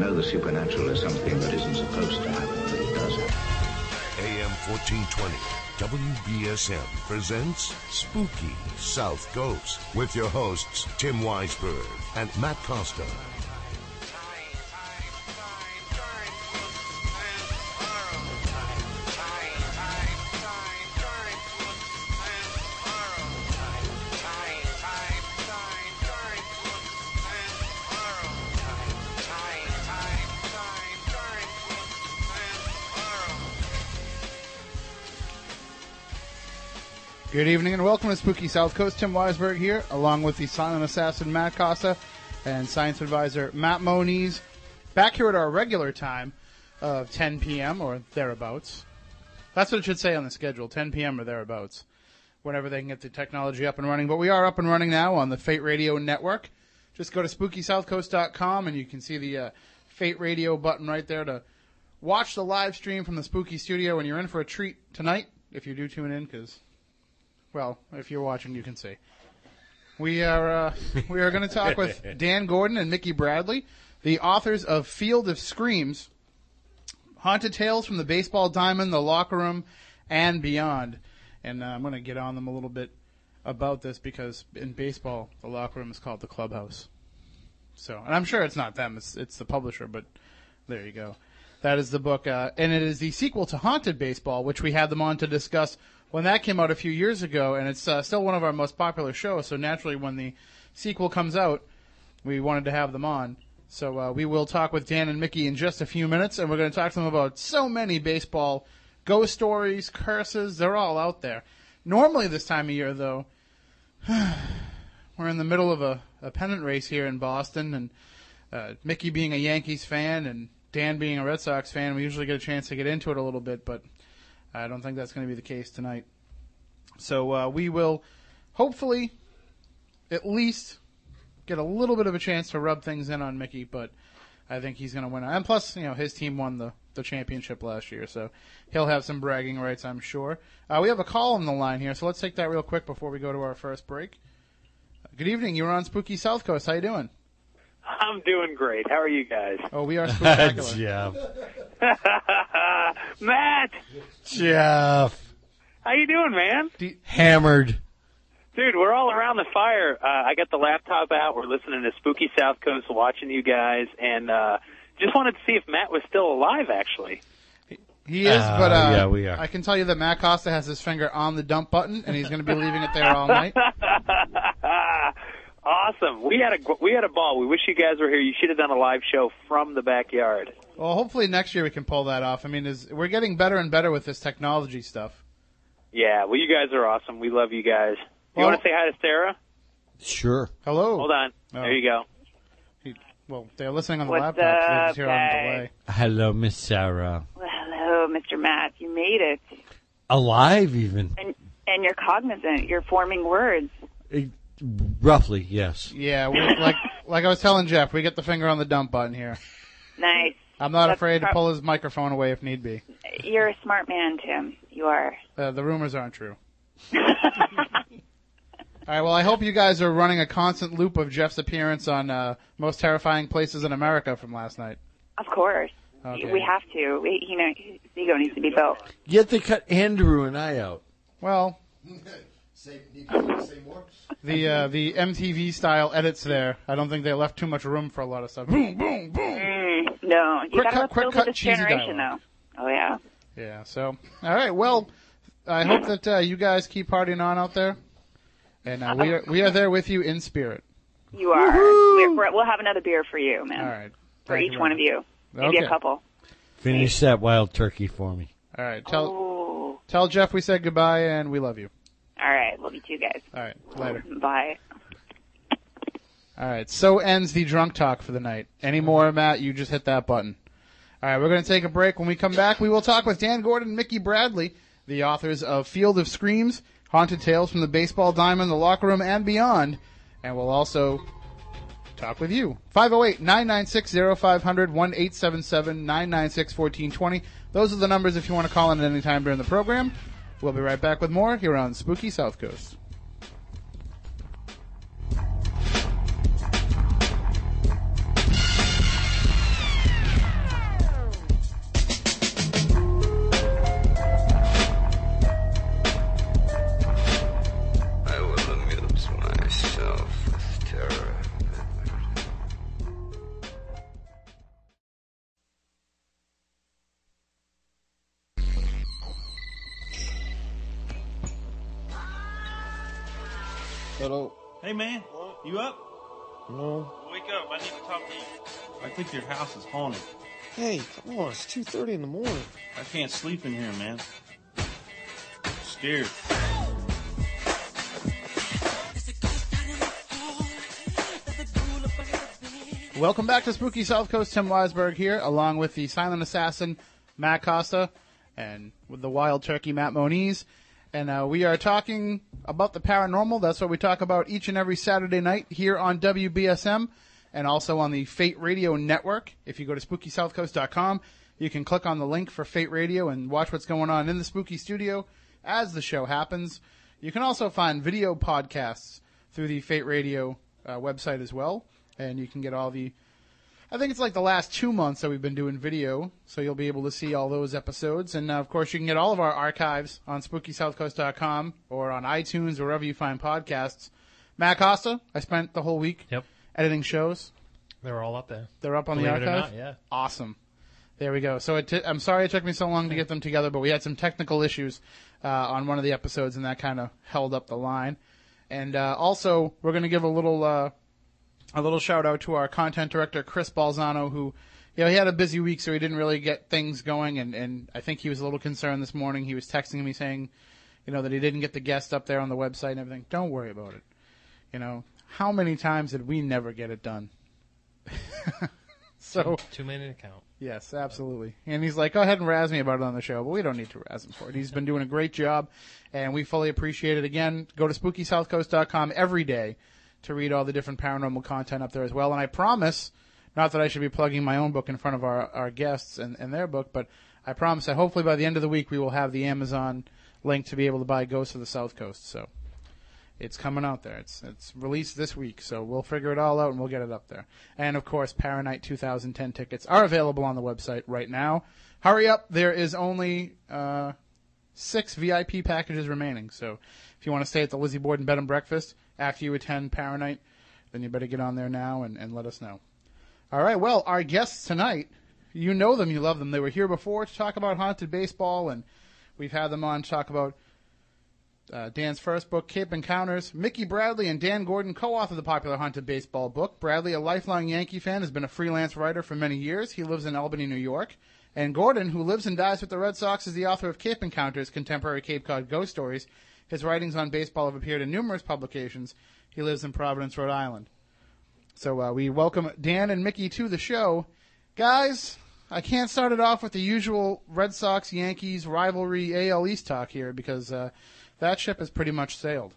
know the supernatural is something that isn't supposed to happen, but it does. AM 1420, WBSM presents Spooky South Coast with your hosts Tim Weisberg and Matt Costa. Evening and welcome to Spooky South Coast. Tim Weisberg here, along with the silent assassin Matt Costa and science advisor Matt Moniz, back here at our regular time of 10 p.m. or thereabouts. That's what it should say on the schedule, 10 p.m. or thereabouts, whenever they can get the technology up and running. But we are up and running now on the Fate Radio Network. Just go to SpookySouthCoast.com and you can see the uh, Fate Radio button right there to watch the live stream from the Spooky Studio. And you're in for a treat tonight if you do tune in, because well, if you're watching, you can see. We are uh, we are going to talk with Dan Gordon and Mickey Bradley, the authors of Field of Screams, Haunted Tales from the Baseball Diamond, the Locker Room, and Beyond. And uh, I'm going to get on them a little bit about this because in baseball, the locker room is called the clubhouse. So, and I'm sure it's not them; it's it's the publisher. But there you go. That is the book, uh, and it is the sequel to Haunted Baseball, which we had them on to discuss when that came out a few years ago, and it's uh, still one of our most popular shows. So naturally, when the sequel comes out, we wanted to have them on. So uh, we will talk with Dan and Mickey in just a few minutes, and we're going to talk to them about so many baseball ghost stories, curses. They're all out there. Normally, this time of year, though, we're in the middle of a, a pennant race here in Boston, and uh, Mickey being a Yankees fan and Dan being a Red Sox fan, we usually get a chance to get into it a little bit, but I don't think that's going to be the case tonight. So uh, we will hopefully at least get a little bit of a chance to rub things in on Mickey, but I think he's going to win. And plus, you know, his team won the, the championship last year, so he'll have some bragging rights, I'm sure. Uh, we have a call on the line here, so let's take that real quick before we go to our first break. Good evening. You're on Spooky South Coast. How you doing? I'm doing great. How are you guys? Oh, we are spectacular. Jeff. Matt, Jeff. how you doing, man? Hammered. Dude, we're all around the fire. Uh, I got the laptop out. We're listening to Spooky South Coast, watching you guys, and uh, just wanted to see if Matt was still alive. Actually, He is, Uh, but uh, yeah, we are. I can tell you that Matt Costa has his finger on the dump button, and he's going to be leaving it there all night. awesome. We had a we had a ball. We wish you guys were here. You should have done a live show from the backyard. Well, hopefully next year we can pull that off. I mean, is, we're getting better and better with this technology stuff. Yeah, well, you guys are awesome. We love you guys. You Well- want to say hi to Sarah? Sure. Hello. Hold on. Oh. There you go. Well, they're listening on the What's laptop. so up, just here on guys? delay. Hello, Miss Sarah. Well, hello, Mr. Matt. You made it. Alive, even. And and you're cognizant. You're forming words. Eh, Roughly, yes. Yeah, we, like like I was telling Jeff, we get the finger on the dump button here. Nice. I'm not That's afraid to pull his microphone away if need be. You're a smart man, Tim. You are. Uh, the rumors aren't true. All right. Well, I hope you guys are running a constant loop of Jeff's appearance on uh, most terrifying places in America from last night. Of course. Okay. We have to. We, you know, his ego needs to be built. Yet they cut Andrew and I out. Well, the uh, the MTV style edits there. I don't think they left too much room for a lot of stuff. Boom, boom, boom. Mm, no, you Quick gotta cut, quick cut, this cheesy generation, dialogue. though. Oh yeah. Yeah. So, all right. Well, I hope that uh, you guys keep partying on out there, and uh, we are we are there with you in spirit. You are. We're, we're, we'll have another beer for you, man. All right. For Thank each one very of you. Maybe Okay. a couple. Finish that wild turkey for me. All right. Tell Oh. tell Jeff we said goodbye and we love you. All right. Love you too, guys. All right. Later. Bye. All right. So ends the drunk talk for the night. Any more, Matt? You just hit that button. All right. We're going to take a break. When we come back, we will talk with Dan Gordon and Mickey Bradley, the authors of Field of Screams, Haunted Tales from the Baseball Diamond, the Locker Room, and Beyond. And we'll also talk with you. 508 996 0500 1 877 996 1420. Those are the numbers if you want to call in at any time during the program. We'll be right back with more here on Spooky South Coast. Hello. Hey man, you up? No. Wake up, I need to talk to you. I think your house is haunted. Hey, come on. It's 2.30 in the morning. I can't sleep in here, man. I'm scared. Welcome back to Spooky South Coast. Tim Weisberg here, along with the silent assassin Matt Costa, and with the wild turkey Matt Moniz. And uh, we are talking about the paranormal. That's what we talk about each and every Saturday night here on WBSM, and also on the Fate Radio Network. If you go to SpookySouthCoast.com, you can click on the link for Fate Radio and watch what's going on in the Spooky Studio as the show happens. You can also find video podcasts through the Fate Radio uh, website as well, and you can get all the. I think it's like the last two months that we've been doing video, so you'll be able to see all those episodes. And uh, of course, you can get all of our archives on SpookySouthCoast.com or on iTunes, or wherever you find podcasts. Matt Costa, I spent the whole week Yep. editing shows. They're all up there. They're up on Believe the archive. not, yeah. Awesome. There we go. So it t- I'm sorry it took me so long to get them together, but we had some technical issues uh, on one of the episodes, and that kind of held up the line. And uh, also, we're going to give a little uh, a little shout out to our content director Chris Balzano, who you know he had a busy week, so he didn't really get things going, and and I think he was a little concerned this morning. He was texting me saying, you know, that he didn't get the guest up there on the website and everything. Don't worry about it. You know, how many times did we never get it done? so Two minute account. Yes, absolutely. And he's like, go ahead and razz me about it on the show, but we don't need to razz him for it. He's been doing a great job, and we fully appreciate it. Again, go to SpookySouthCoast.com every day to read all the different paranormal content up there as well. And I promise, not that I should be plugging my own book in front of our, our guests and, and their book, but I promise that hopefully by the end of the week we will have the Amazon link to be able to buy Ghosts of the South Coast. So it's coming out there. It's it's released this week, so we'll figure it all out and we'll get it up there. And of course, Paranight 2010 tickets are available on the website right now. Hurry up! There is only uh, six VIP packages remaining. So if you want to stay at the Lizzie Borden Bed and Breakfast after you attend Paranight, then you better get on there now and, and let us know. All right. Well, our guests tonight, you know them, you love them. They were here before to talk about haunted baseball, and we've had them on to talk about uh, Dan's first book, Cape Encounters. Mickey Bradley and Dan Gordon co-authored the popular haunted baseball book. Bradley, a lifelong Yankee fan, has been a freelance writer for many years. He lives in Albany, New York. And Gordon, who lives and dies with the Red Sox, is the author of Cape Encounters, contemporary Cape Cod ghost stories. His writings on baseball have appeared in numerous publications. He lives in Providence, Rhode Island. So uh, we welcome Dan and Mickey to the show. Guys, I can't start it off with the usual Red Sox Yankees rivalry AL East talk here because uh, that ship has pretty much sailed.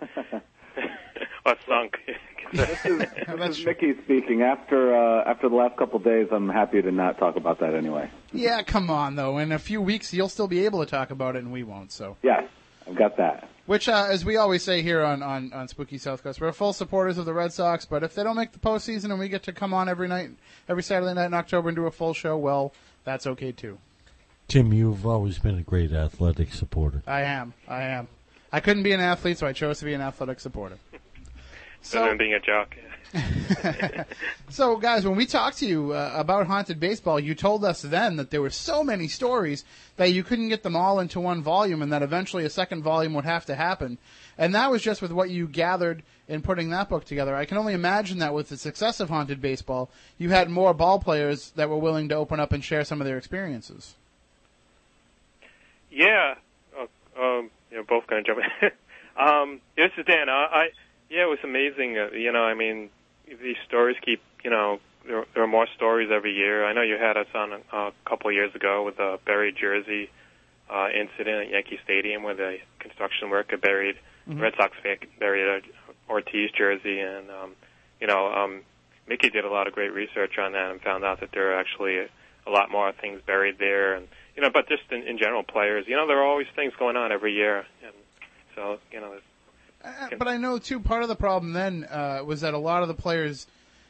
or sunk. This is Mickey speaking. After uh, after the last couple of days, I'm happy to not talk about that anyway. Yeah, come on though. In a few weeks, you'll still be able to talk about it, and we won't. So, Yes, I've got that. which, uh, as we always say here on, on on Spooky South Coast, we're full supporters of the Red Sox. But if they don't make the postseason, and we get to come on every night, every Saturday night in October and do a full show, well, that's okay too. Tim, you've always been a great athletic supporter. I am. I am. I couldn't be an athlete, so I chose to be an athletic supporter. Better than being a jock. So, guys, when we talked to you uh, about haunted baseball, you told us then that there were so many stories that you couldn't get them all into one volume, and that eventually a second volume would have to happen. And that was just with what you gathered in putting that book together. I can only imagine that with the success of haunted baseball, you had more ball players that were willing to open up and share some of their experiences. Yeah. Oh, um, you know, both going to jump um, this is Dan. I, I yeah, it was amazing. Uh, you know, I mean, these stories keep. You know, there, there are more stories every year. I know you had us on a, a couple years ago with the buried jersey uh, incident at Yankee Stadium, where the construction worker buried Mhm. Red Sox fan buried a Ortiz jersey, and um, you know, um, Mickey did a lot of great research on that and found out that there are actually a, a lot more things buried there, and you know, but just in, in general, players, you know, there are always things going on every year, and so you know, Uh, but I know too. Part of the problem then uh, was that a lot of the players,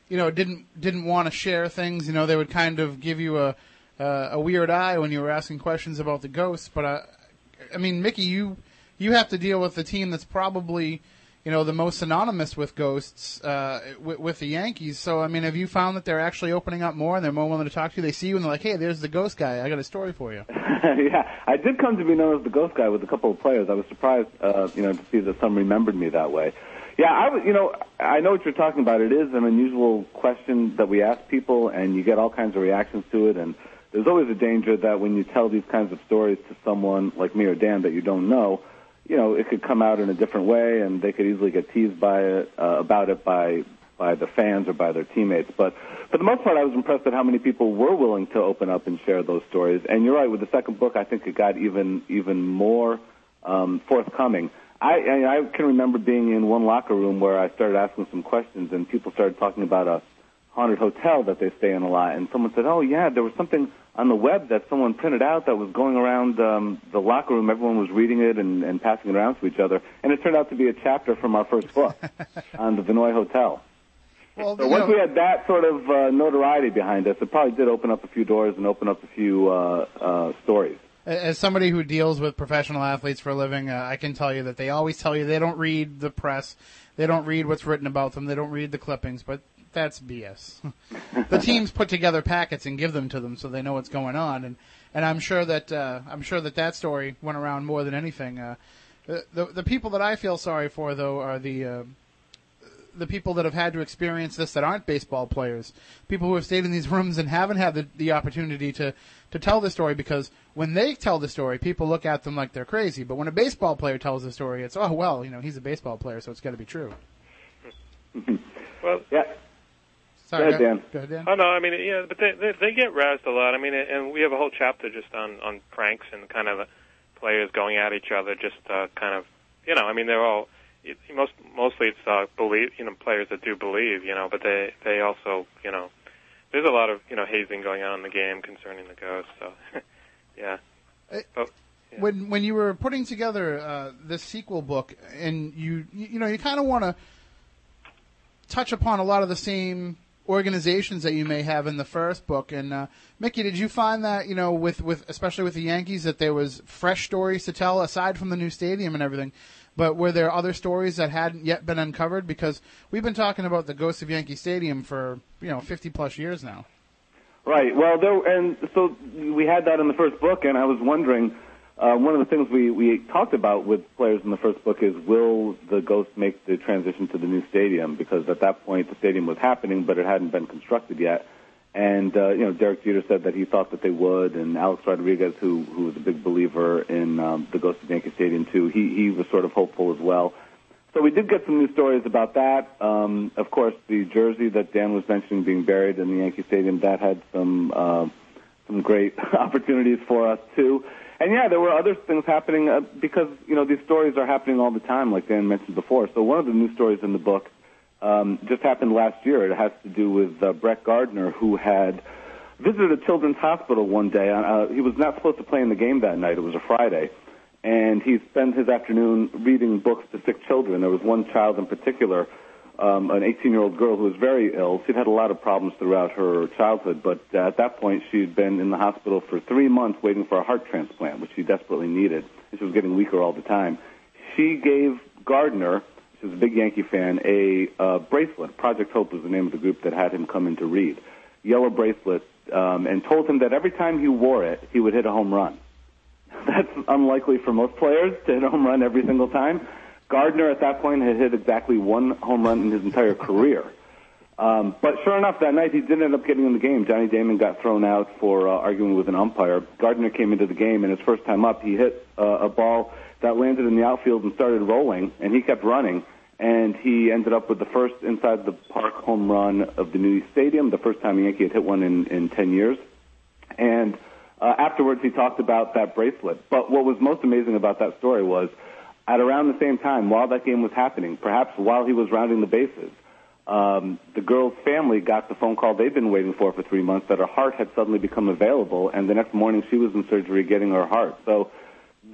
you know, didn't didn't want to share things. You know, they would kind of give you a uh, a weird eye when you were asking questions about the ghosts. But I, I mean, Mickey, you you have to deal with a team that's probably you know, the most synonymous with ghosts uh, with, with the Yankees. So, I mean, have you found that they're actually opening up more and they're more willing to talk to you? They see you and they're like, "Hey, there's the ghost guy. I got a story for you." yeah, I did come to be known as the ghost guy with a couple of players. I was surprised, uh, you know, to see that some remembered me that way. Yeah, I was, you know, I know what you're talking about. It is an unusual question that we ask people, and you get all kinds of reactions to it. And there's always a danger that when you tell these kinds of stories to someone like me or Dan that you don't know, you know, it could come out in a different way, and they could easily get teased by it uh, about it by by the fans or by their teammates. But for the most part, I was impressed at how many people were willing to open up and share those stories. And you're right, with the second book, I think it got even even more um, forthcoming. I, I I can remember being in one locker room where I started asking some questions, and people started talking about a haunted hotel that they stay in a lot. And someone said, "Oh yeah, there was something on the web that someone printed out that was going around um, the locker room. Everyone was reading it and, and passing it around to each other, and it turned out to be a chapter from our first book on the Vinoy Hotel." Well, So once know- we had that sort of uh, notoriety behind us, it probably did open up a few doors and open up a few uh, uh, stories. As somebody who deals with professional athletes for a living, uh, I can tell you that they always tell you they don't read the press, they don't read what's written about them, they don't read the clippings, but that's BS. the teams put together packets and give them to them so they know what's going on, and and I'm sure that uh, I'm sure that that story went around more than anything. Uh, the, the people that I feel sorry for though are the uh, the people that have had to experience this that aren't baseball players, people who have stayed in these rooms and haven't had the, the opportunity to, to tell the story because when they tell the story, people look at them like they're crazy. But when a baseball player tells the story, it's, oh, well, you know, he's a baseball player, so it's got to be true. Well, yeah. Sorry, Go ahead, Dan. Go ahead, Dan. Oh no, I mean, yeah, but they they, they get razzed a lot. I mean, and we have a whole chapter just on on pranks and kind of players going at each other. Just uh, kind of, you know, I mean, they're all it, most mostly it's uh, believe, you know, players that do believe, you know, but they they also, you know, there's a lot of you know hazing going on in the game concerning the ghosts. So, yeah. But, when when you were putting together uh, this sequel book, and you you you know you kind of want to touch upon a lot of the same organizations that you may have in the first book. And uh, Mickey, did you find that you know with with especially with the Yankees that there was fresh stories to tell aside from the new stadium and everything? But were there other stories that hadn't yet been uncovered? Because we've been talking about the ghost of Yankee Stadium for you know 50 plus years now. Right. Well, there, and so we had that in the first book, and I was wondering. Uh, one of the things we, we talked about with players in the first book is will the Ghost make the transition to the new stadium? Because at that point the stadium was happening, but it hadn't been constructed yet. And uh, you know, Derek Jeter said that he thought that they would, and Alex Rodriguez, who who was a big believer in um, the Ghost of Yankee Stadium too, he he was sort of hopeful as well. So we did get some new stories about that. Um, of course, the jersey that Dan was mentioning being buried in the Yankee Stadium that had some uh, some great opportunities for us too. And yeah, there were other things happening uh, because you know these stories are happening all the time, like Dan mentioned before. So one of the new stories in the book um, just happened last year. It has to do with uh, Brett Gardner, who had visited a children's hospital one day. Uh, he was not supposed to play in the game that night. It was a Friday, and he spent his afternoon reading books to sick children. There was one child in particular, um, an 18-year-old girl who was very ill. She'd had a lot of problems throughout her childhood, but uh, at that point, she'd been in the hospital for three months waiting for a heart transplant, which she desperately needed. And she was getting weaker all the time. She gave Gardner, who's a big Yankee fan, a uh, bracelet. Project Hope was the name of the group that had him come in to read. Yellow bracelet, um, and told him that every time he wore it, he would hit a home run. That's unlikely for most players to hit a home run every single time. Gardner at that point had hit exactly one home run in his entire career. Um, but sure enough, that night he did end up getting in the game. Johnny Damon got thrown out for uh, arguing with an umpire. Gardner came into the game, and his first time up, he hit uh, a ball that landed in the outfield and started rolling, and he kept running. And he ended up with the first inside the park home run of the new stadium, the first time a Yankee had hit one in, in 10 years. And uh, afterwards, he talked about that bracelet. But what was most amazing about that story was at around the same time, while that game was happening, perhaps while he was rounding the bases, um, the girl's family got the phone call they'd been waiting for for three months that her heart had suddenly become available, and the next morning she was in surgery getting her heart. So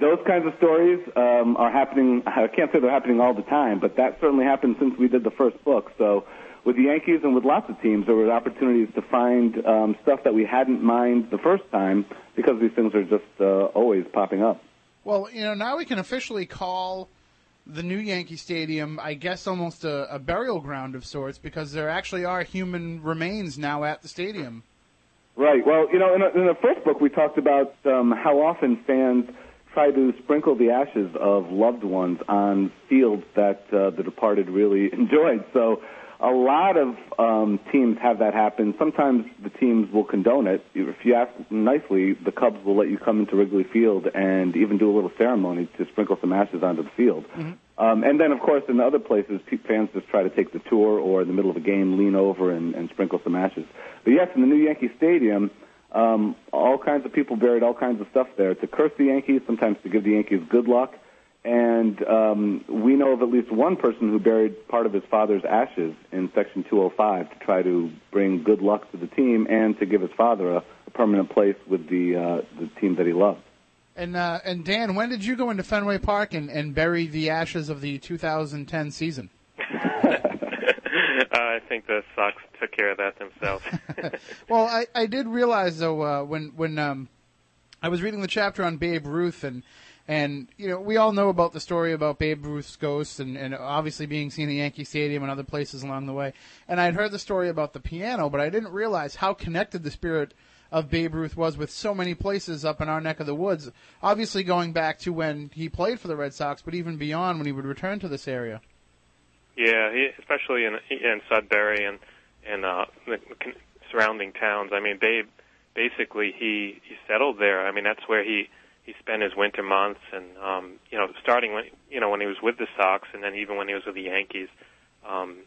those kinds of stories um, are happening. I can't say they're happening all the time, but that certainly happened since we did the first book. So with the Yankees and with lots of teams, there were opportunities to find um, stuff that we hadn't mined the first time because these things are just uh, always popping up. Well, you know, now we can officially call the new Yankee Stadium, I guess, almost a, a burial ground of sorts because there actually are human remains now at the stadium. Right. Well, you know, in, in the first book, we talked about um, how often fans try to sprinkle the ashes of loved ones on fields that uh, the departed really enjoyed. So, a lot of um, teams have that happen. Sometimes the teams will condone it. If you ask nicely, the Cubs will let you come into Wrigley Field and even do a little ceremony to sprinkle some ashes onto the field. Um, and then, of course, in other places, fans just try to take the tour or in the middle of a game, lean over and, and sprinkle some ashes. But yes, in the new Yankee Stadium, um, all kinds of people buried all kinds of stuff there to curse the Yankees, sometimes to give the Yankees good luck. And um, we know of at least one person who buried part of his father's ashes in Section 205 to try to bring good luck to the team and to give his father a, a permanent place with the uh, the team that he loved. And uh, and Dan, when did you go into Fenway Park and, and bury the ashes of the 2010 season? Uh, I think the Sox took care of that themselves. Well, I, I did realize though uh, when when um, I was reading the chapter on Babe Ruth and and you know we all know about the story about Babe Ruth's ghost and, and obviously being seen at Yankee Stadium and other places along the way. And I'd heard the story about the piano, but I didn't realize how connected the spirit of Babe Ruth was with so many places up in our neck of the woods. Obviously going back to when he played for the Red Sox, but even beyond when he would return to this area. Yeah, he, especially in in Sudbury and and uh, the surrounding towns. I mean, Babe basically he he settled there. I mean, that's where he he spent his winter months, and um, you know, starting when you know when he was with the Sox, and then even when he was with the Yankees, um,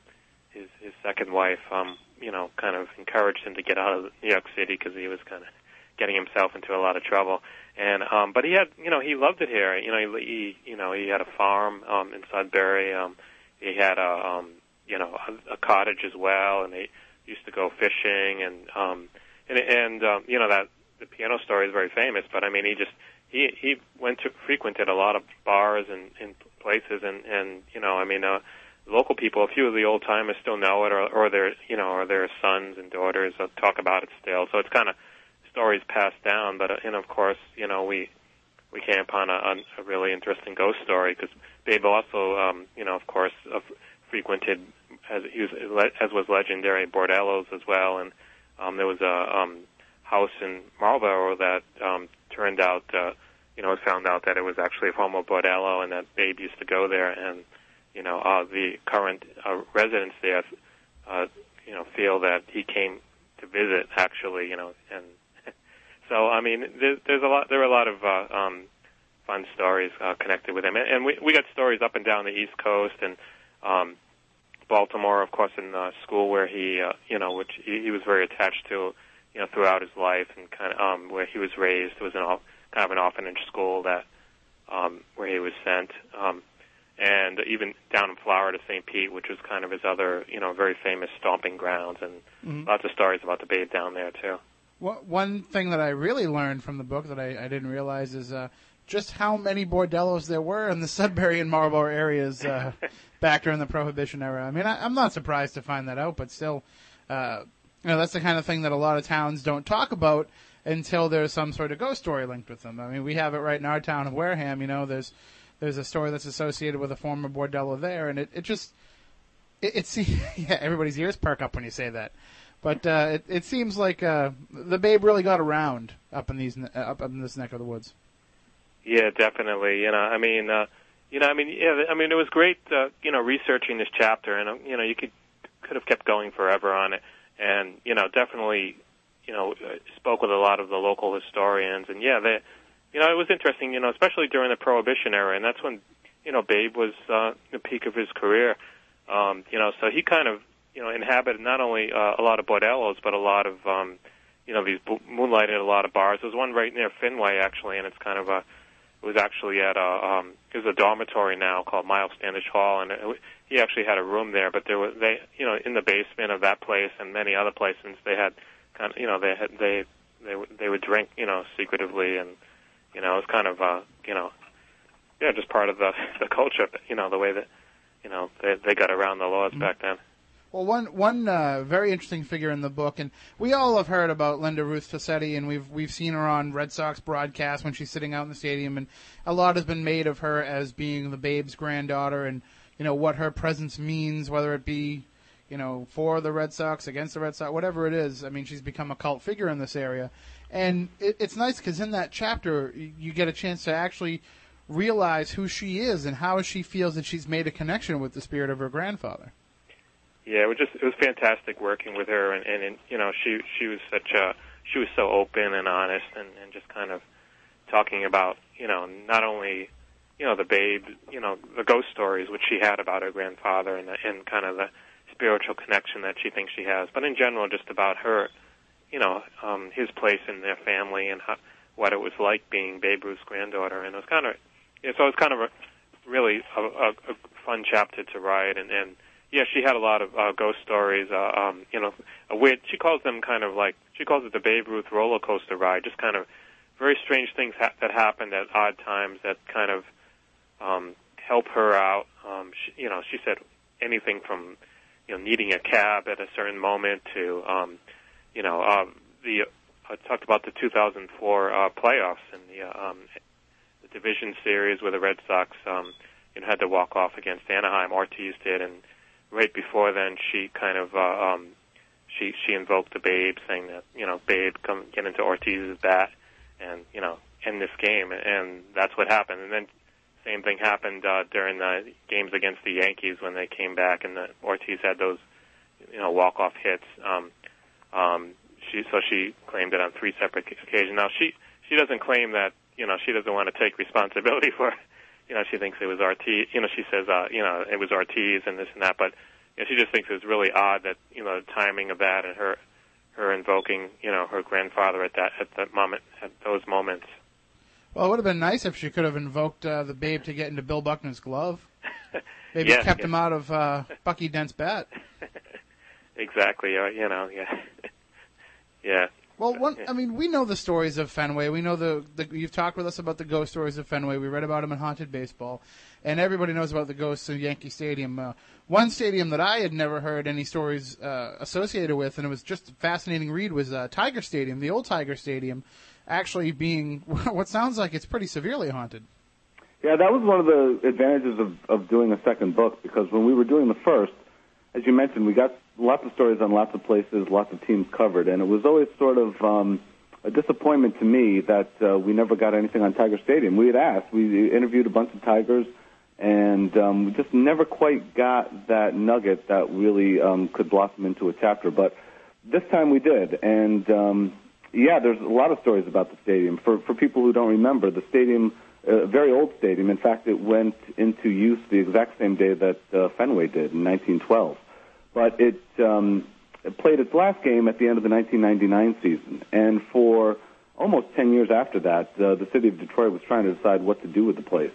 his his second wife, um, you know, kind of encouraged him to get out of New York City because he was kind of getting himself into a lot of trouble. And um, but he had, you know, he loved it here. You know, he, he you know he had a farm um, in Sudbury. Um, he had a um, you know a, a cottage as well, and they used to go fishing and um, and and um, you know that the piano story is very famous. But I mean, he just he he went to frequented a lot of bars and, and places, and and you know, I mean. uh local people, a few of the old timers still know it, or, or their, you know, or their sons and daughters uh, talk about it still. So it's kind of stories passed down. But uh, and of course, you know, we we came upon a, a really interesting ghost story because Babe also, um, you know, of course, uh, frequented as he was as was legendary bordellos as well, and um, there was a um, house in Marlborough that um, turned out, uh, you know, found out that it was actually a former bordello, and that Babe used to go there, and you know, uh, the current uh, residents there, uh, you know, feel that he came to visit actually, you know, and so I mean, there, there's a lot, there are a lot of uh, um, fun stories uh, connected with him, and, and we we got stories up and down the East Coast and um, Baltimore, of course, in uh, school where he, uh, you know, which he, he was very attached to, you know, throughout his life, and kind of um, where he was raised. It was an off, kind of an orphanage school that um, where he was sent. Um, and even down in Florida, to St. Pete, which was kind of his other, you know, very famous stomping grounds, and Mhm. lots of stories about the Babe down there too. One one thing that I really learned from the book that I, I didn't realize is uh, just how many bordellos there were in the Sudbury and Marlborough areas uh, back during the Prohibition era. I mean, I, I'm not surprised to find that out, but still, uh, you know, that's the kind of thing that a lot of towns don't talk about until there's some sort of ghost story linked with them. I mean, we have it right in our town of Wareham. You know, there's there's a story that's associated with a former bordello there, and it, it just it, it seems yeah, everybody's ears perk up when you say that. But uh, it, it seems like uh, the Babe really got around up in these uh, up in this neck of the woods. Yeah, definitely. You know, I mean, uh, you know, I mean, yeah, I mean, it was great, uh, you know, researching this chapter, and uh, you know, you could could have kept going forever on it, and you know, definitely, you know, uh, spoke with a lot of the local historians, and yeah, they, you know, it was interesting, you know, especially during the Prohibition era, and that's when, you know, Babe was uh, the peak of his career, um, you know, so he kind of, you know, inhabited not only uh, a lot of bordellos, but a lot of, um, you know, these moonlighted a lot of bars. There's one right near Fenway actually, and it's kind of a it was actually at a um it was a dormitory now called Miles Standish Hall and it, he actually had a room there but there was they you know in the basement of that place and many other places they had kind of you know they had they they they would drink you know secretively and you know it was kind of uh you know yeah just part of the the culture you know the way that you know they they got around the laws back then Well, one one uh, very interesting figure in the book, and we all have heard about Linda Ruth Tosetti, and we've we've seen her on Red Sox broadcasts when she's sitting out in the stadium, and a lot has been made of her as being the Babe's granddaughter, and you know what her presence means, whether it be you know for the Red Sox, against the Red Sox, whatever it is. I mean, she's become a cult figure in this area, and it, it's nice because in that chapter you you get a chance to actually realize who she is and how she feels that she's made a connection with the spirit of her grandfather. Yeah, it was just it was fantastic working with her, and, and, and you know she she was such a she was so open and honest, and, and just kind of talking about you know not only you know the babe you know the ghost stories which she had about her grandfather and and kind of the spiritual connection that she thinks she has, but in general just about her you know um, his place in their family and how, what it was like being Babe Ruth's granddaughter, and it was kind of yeah, so it was kind of a really a, a, a fun chapter to write, and and yeah, she had a lot of uh, ghost stories. Uh, um, you know, a weird. She calls them kind of like she calls it the Babe Ruth roller coaster ride. Just kind of very strange things ha- that happened at odd times that kind of um, help her out. Um, she, you know, she said anything from you know needing a cab at a certain moment to um, you know uh, the I talked about the 2004 uh, playoffs and the uh, um, the division series where the Red Sox um, you know had to walk off against Anaheim. Ortiz did and right before then, she kind of uh, um, she she invoked the Babe, saying that you know Babe come get into Ortiz's bat and you know end this game, and that's what happened. And then same thing happened uh, during the games against the Yankees when they came back, and the, Ortiz had those you know walk off hits. Um, um, she so she claimed it on three separate occasions. Now she she doesn't claim that you know she doesn't want to take responsibility for you know, she thinks it was Ortiz. You know, she says, uh, you know, it was Ortiz and this and that. But you know, she just thinks it's really odd that you know the timing of that and her her invoking, you know, her grandfather at that at that moment at those moments. Well, it would have been nice if she could have invoked uh, the babe to get into Bill Buckner's glove. Maybe Yes, kept yes. him out of uh, Bucky Dent's bat. Exactly. Uh, you know, yeah, yeah. Well, one, I mean, we know the stories of Fenway. We know the, the you've talked with us about the ghost stories of Fenway. We read about them in Haunted Baseball, and everybody knows about the ghosts of Yankee Stadium. Uh, one stadium that I had never heard any stories uh, associated with, and it was just a fascinating read, was uh, Tiger Stadium, the old Tiger Stadium, actually being what sounds like it's pretty severely haunted. Yeah, that was one of the advantages of, of doing a second book because when we were doing the first, as you mentioned, we got lots of stories on lots of places, lots of teams covered, and it was always sort of um, a disappointment to me that uh, we never got anything on Tiger Stadium. We had asked, we interviewed a bunch of Tigers, and um, we just never quite got that nugget that really um, could blossom into a chapter. But this time we did, and um, yeah, there's a lot of stories about the stadium. For for people who don't remember, the stadium, a very old stadium. In fact, it went into use the exact same day that uh, Fenway did in 1912. But it, um, it played its last game at the end of the 1999 season, and for almost 10 years after that, uh, the city of Detroit was trying to decide what to do with the place.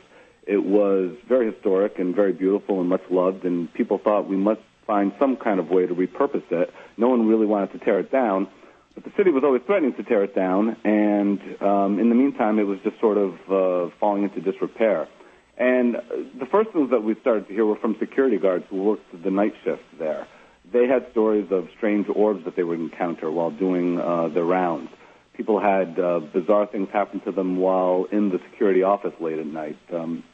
It was very historic and very beautiful and much loved, and people thought we must find some kind of way to repurpose it. No one really wanted to tear it down, but the city was always threatening to tear it down, and um, in the meantime, it was just sort of uh, falling into disrepair. And the first things that we started to hear were from security guards who worked the night shift there. They had stories of strange orbs that they would encounter while doing uh, their rounds. People had uh, bizarre things happen to them while in the security office late at night. Um,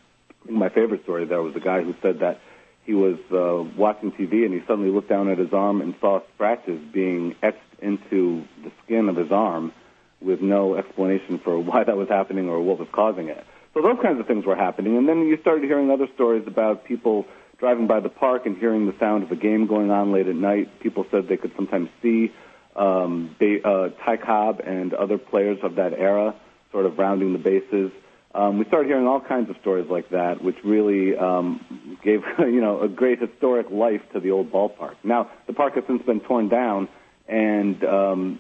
my favorite story there was a guy who said that he was uh, watching TV and he suddenly looked down at his arm and saw scratches being etched into the skin of his arm with no explanation for why that was happening or what was causing it. So those kinds of things were happening. And then you started hearing other stories about people driving by the park and hearing the sound of a game going on late at night. People said they could sometimes see um, ba- uh, Ty Cobb and other players of that era sort of rounding the bases. Um, we started hearing all kinds of stories like that, which really um, gave you know a great historic life to the old ballpark. Now the park has since been torn down, and um,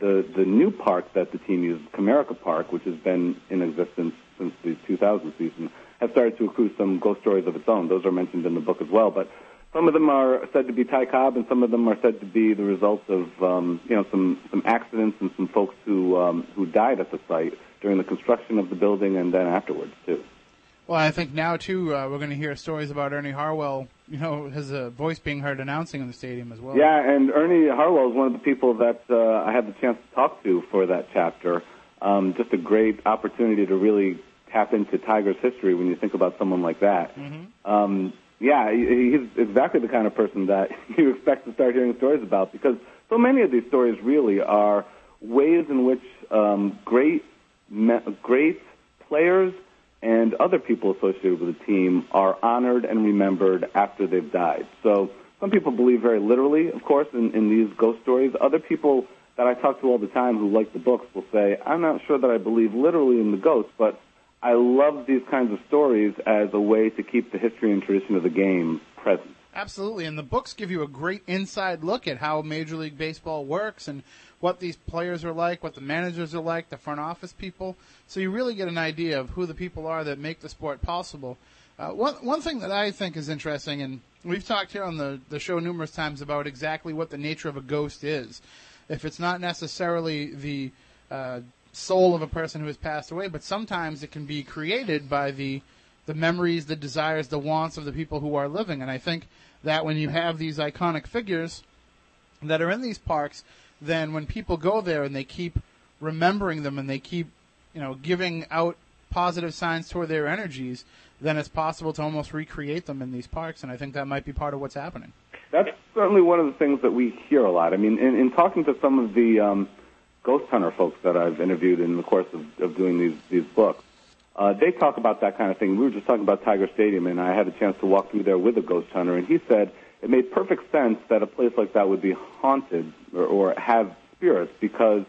the the new park that the team uses, Comerica Park, which has been in existence since the 2000 season, has started to accrue some ghost stories of its own. Those are mentioned in the book as well, but. Some of them are said to be Ty Cobb, and some of them are said to be the results of um, you know some some accidents and some folks who um, who died at the site during the construction of the building and then afterwards too. Well, I think now too uh, we're going to hear stories about Ernie Harwell. You know, his uh, voice being heard announcing in the stadium as well. Yeah, and Ernie Harwell is one of the people that uh, I had the chance to talk to for that chapter. Um, just a great opportunity to really tap into Tiger's history when you think about someone like that. Um, yeah, he's exactly the kind of person that you expect to start hearing stories about because so many of these stories really are ways in which um, great, great players and other people associated with the team are honored and remembered after they've died. So some people believe very literally, of course, in, in these ghost stories. Other people that I talk to all the time who like the books will say, I'm not sure that I believe literally in the ghosts, but I love these kinds of stories as a way to keep the history and tradition of the game present. Absolutely, and the books give you a great inside look at how Major League Baseball works and what these players are like, what the managers are like, the front office people. So you really get an idea of who the people are that make the sport possible. Uh, one one thing that I think is interesting, and we've talked here on the the show numerous times about exactly what the nature of a ghost is. If it's not necessarily the uh, soul of a person who has passed away, but sometimes it can be created by the the memories, the desires, the wants of the people who are living. And I think that when you have these iconic figures that are in these parks, then when people go there and they keep remembering them and they keep, you know, giving out positive signs toward their energies, then it's possible to almost recreate them in these parks. And I think that might be part of what's happening. That's certainly one of the things that we hear a lot. I mean, in, in talking to some of the um, ghost hunter folks that I've interviewed in the course of, of doing these these books, uh, they talk about that kind of thing. We were just talking about Tiger Stadium, and I had a chance to walk through there with a ghost hunter, and he said it made perfect sense that a place like that would be haunted or, or have spirits because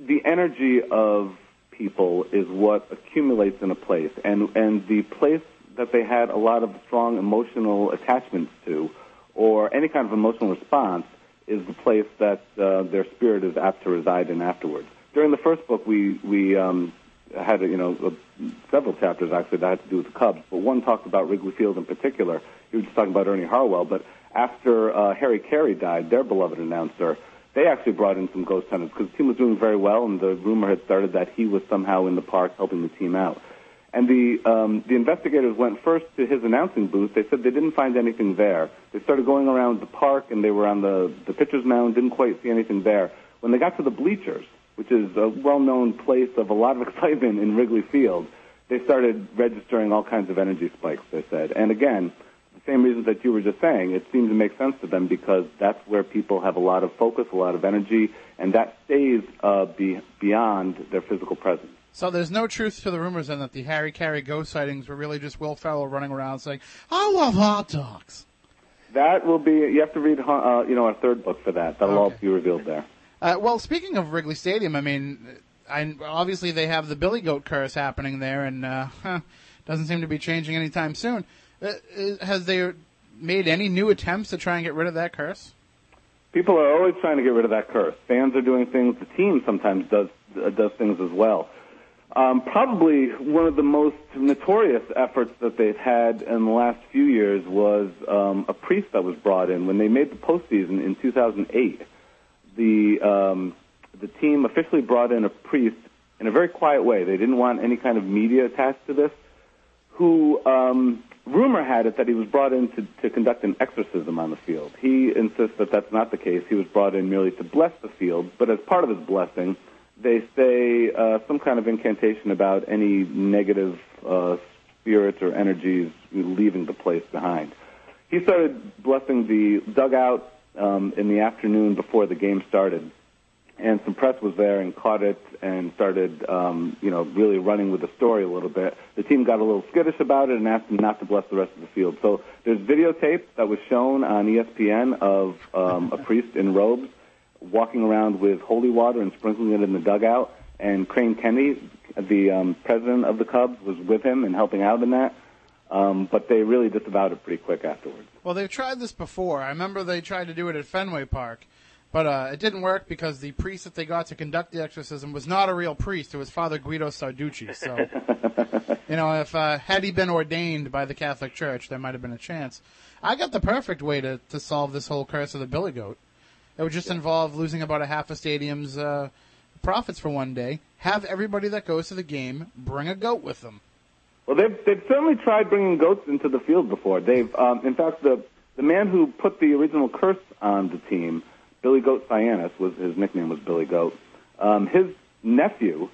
the energy of people is what accumulates in a place, and and the place that they had a lot of strong emotional attachments to, or any kind of emotional response, is the place that uh, their spirit is apt to reside in afterwards. During the first book, we we um, had you know several chapters actually that had to do with the Cubs, but one talked about Wrigley Field in particular. He was just talking about Ernie Harwell, but after uh, Harry Caray died, their beloved announcer, they actually brought in some ghost hunters because the team was doing very well, and the rumor had started that he was somehow in the park helping the team out. And the um, the investigators went first to his announcing booth. They said they didn't find anything there. They started going around the park, and they were on the the pitcher's mound. Didn't quite see anything there. When they got to the bleachers, which is a well-known place of a lot of excitement in Wrigley Field, they started registering all kinds of energy spikes. They said, and again, the same reasons that you were just saying. It seemed to make sense to them because that's where people have a lot of focus, a lot of energy, and that stays uh, be, beyond their physical presence. So there's no truth to the rumors then that the Harry Caray ghost sightings were really just Will Ferrell running around saying, "I love hot dogs." That will be. You have to read, uh, you know, our third book for that. That'll all be revealed there. Uh, well, speaking of Wrigley Stadium, I mean, I, obviously they have the Billy Goat curse happening there, and uh, doesn't seem to be changing anytime soon. Uh, has they made any new attempts to try and get rid of that curse? People are always trying to get rid of that curse. Fans are doing things. The team sometimes does uh, does things as well. Um, probably one of the most notorious efforts that they've had in the last few years was um, a priest that was brought in when they made the postseason in 2008. The um, the team officially brought in a priest in a very quiet way. They didn't want any kind of media attached to this. Who um, rumor had it that he was brought in to, to conduct an exorcism on the field. He insists that that's not the case. He was brought in merely to bless the field, but as part of his blessing, they say uh, some kind of incantation about any negative uh, spirits or energies leaving the place behind. He started blessing the dugout um, in the afternoon before the game started, and some press was there and caught it and started, um, you know, really running with the story a little bit. The team got a little skittish about it and asked him not to bless the rest of the field. So there's videotape that was shown on ESPN of um, a priest in robes walking around with holy water and sprinkling it in the dugout. And Crane Kenney, the um, president of the Cubs, was with him and helping out in that. Um, but they really disavowed it pretty quick afterwards. Well, they've tried this before. I remember they tried to do it at Fenway Park, but uh, it didn't work because the priest that they got to conduct the exorcism was not a real priest. It was Father Guido Sarducci. So, you know, if uh, had he been ordained by the Catholic Church, there might have been a chance. I got the perfect way to, to solve this whole curse of the Billy Goat. It would just involve losing about a half a stadium's uh, profits for one day. Have everybody that goes to the game bring a goat with them. Well, they've they've certainly tried bringing goats into the field before. They've, um, in fact, the the man who put the original curse on the team, Billy Goat Sianis, was his nickname was Billy Goat. Um, his nephew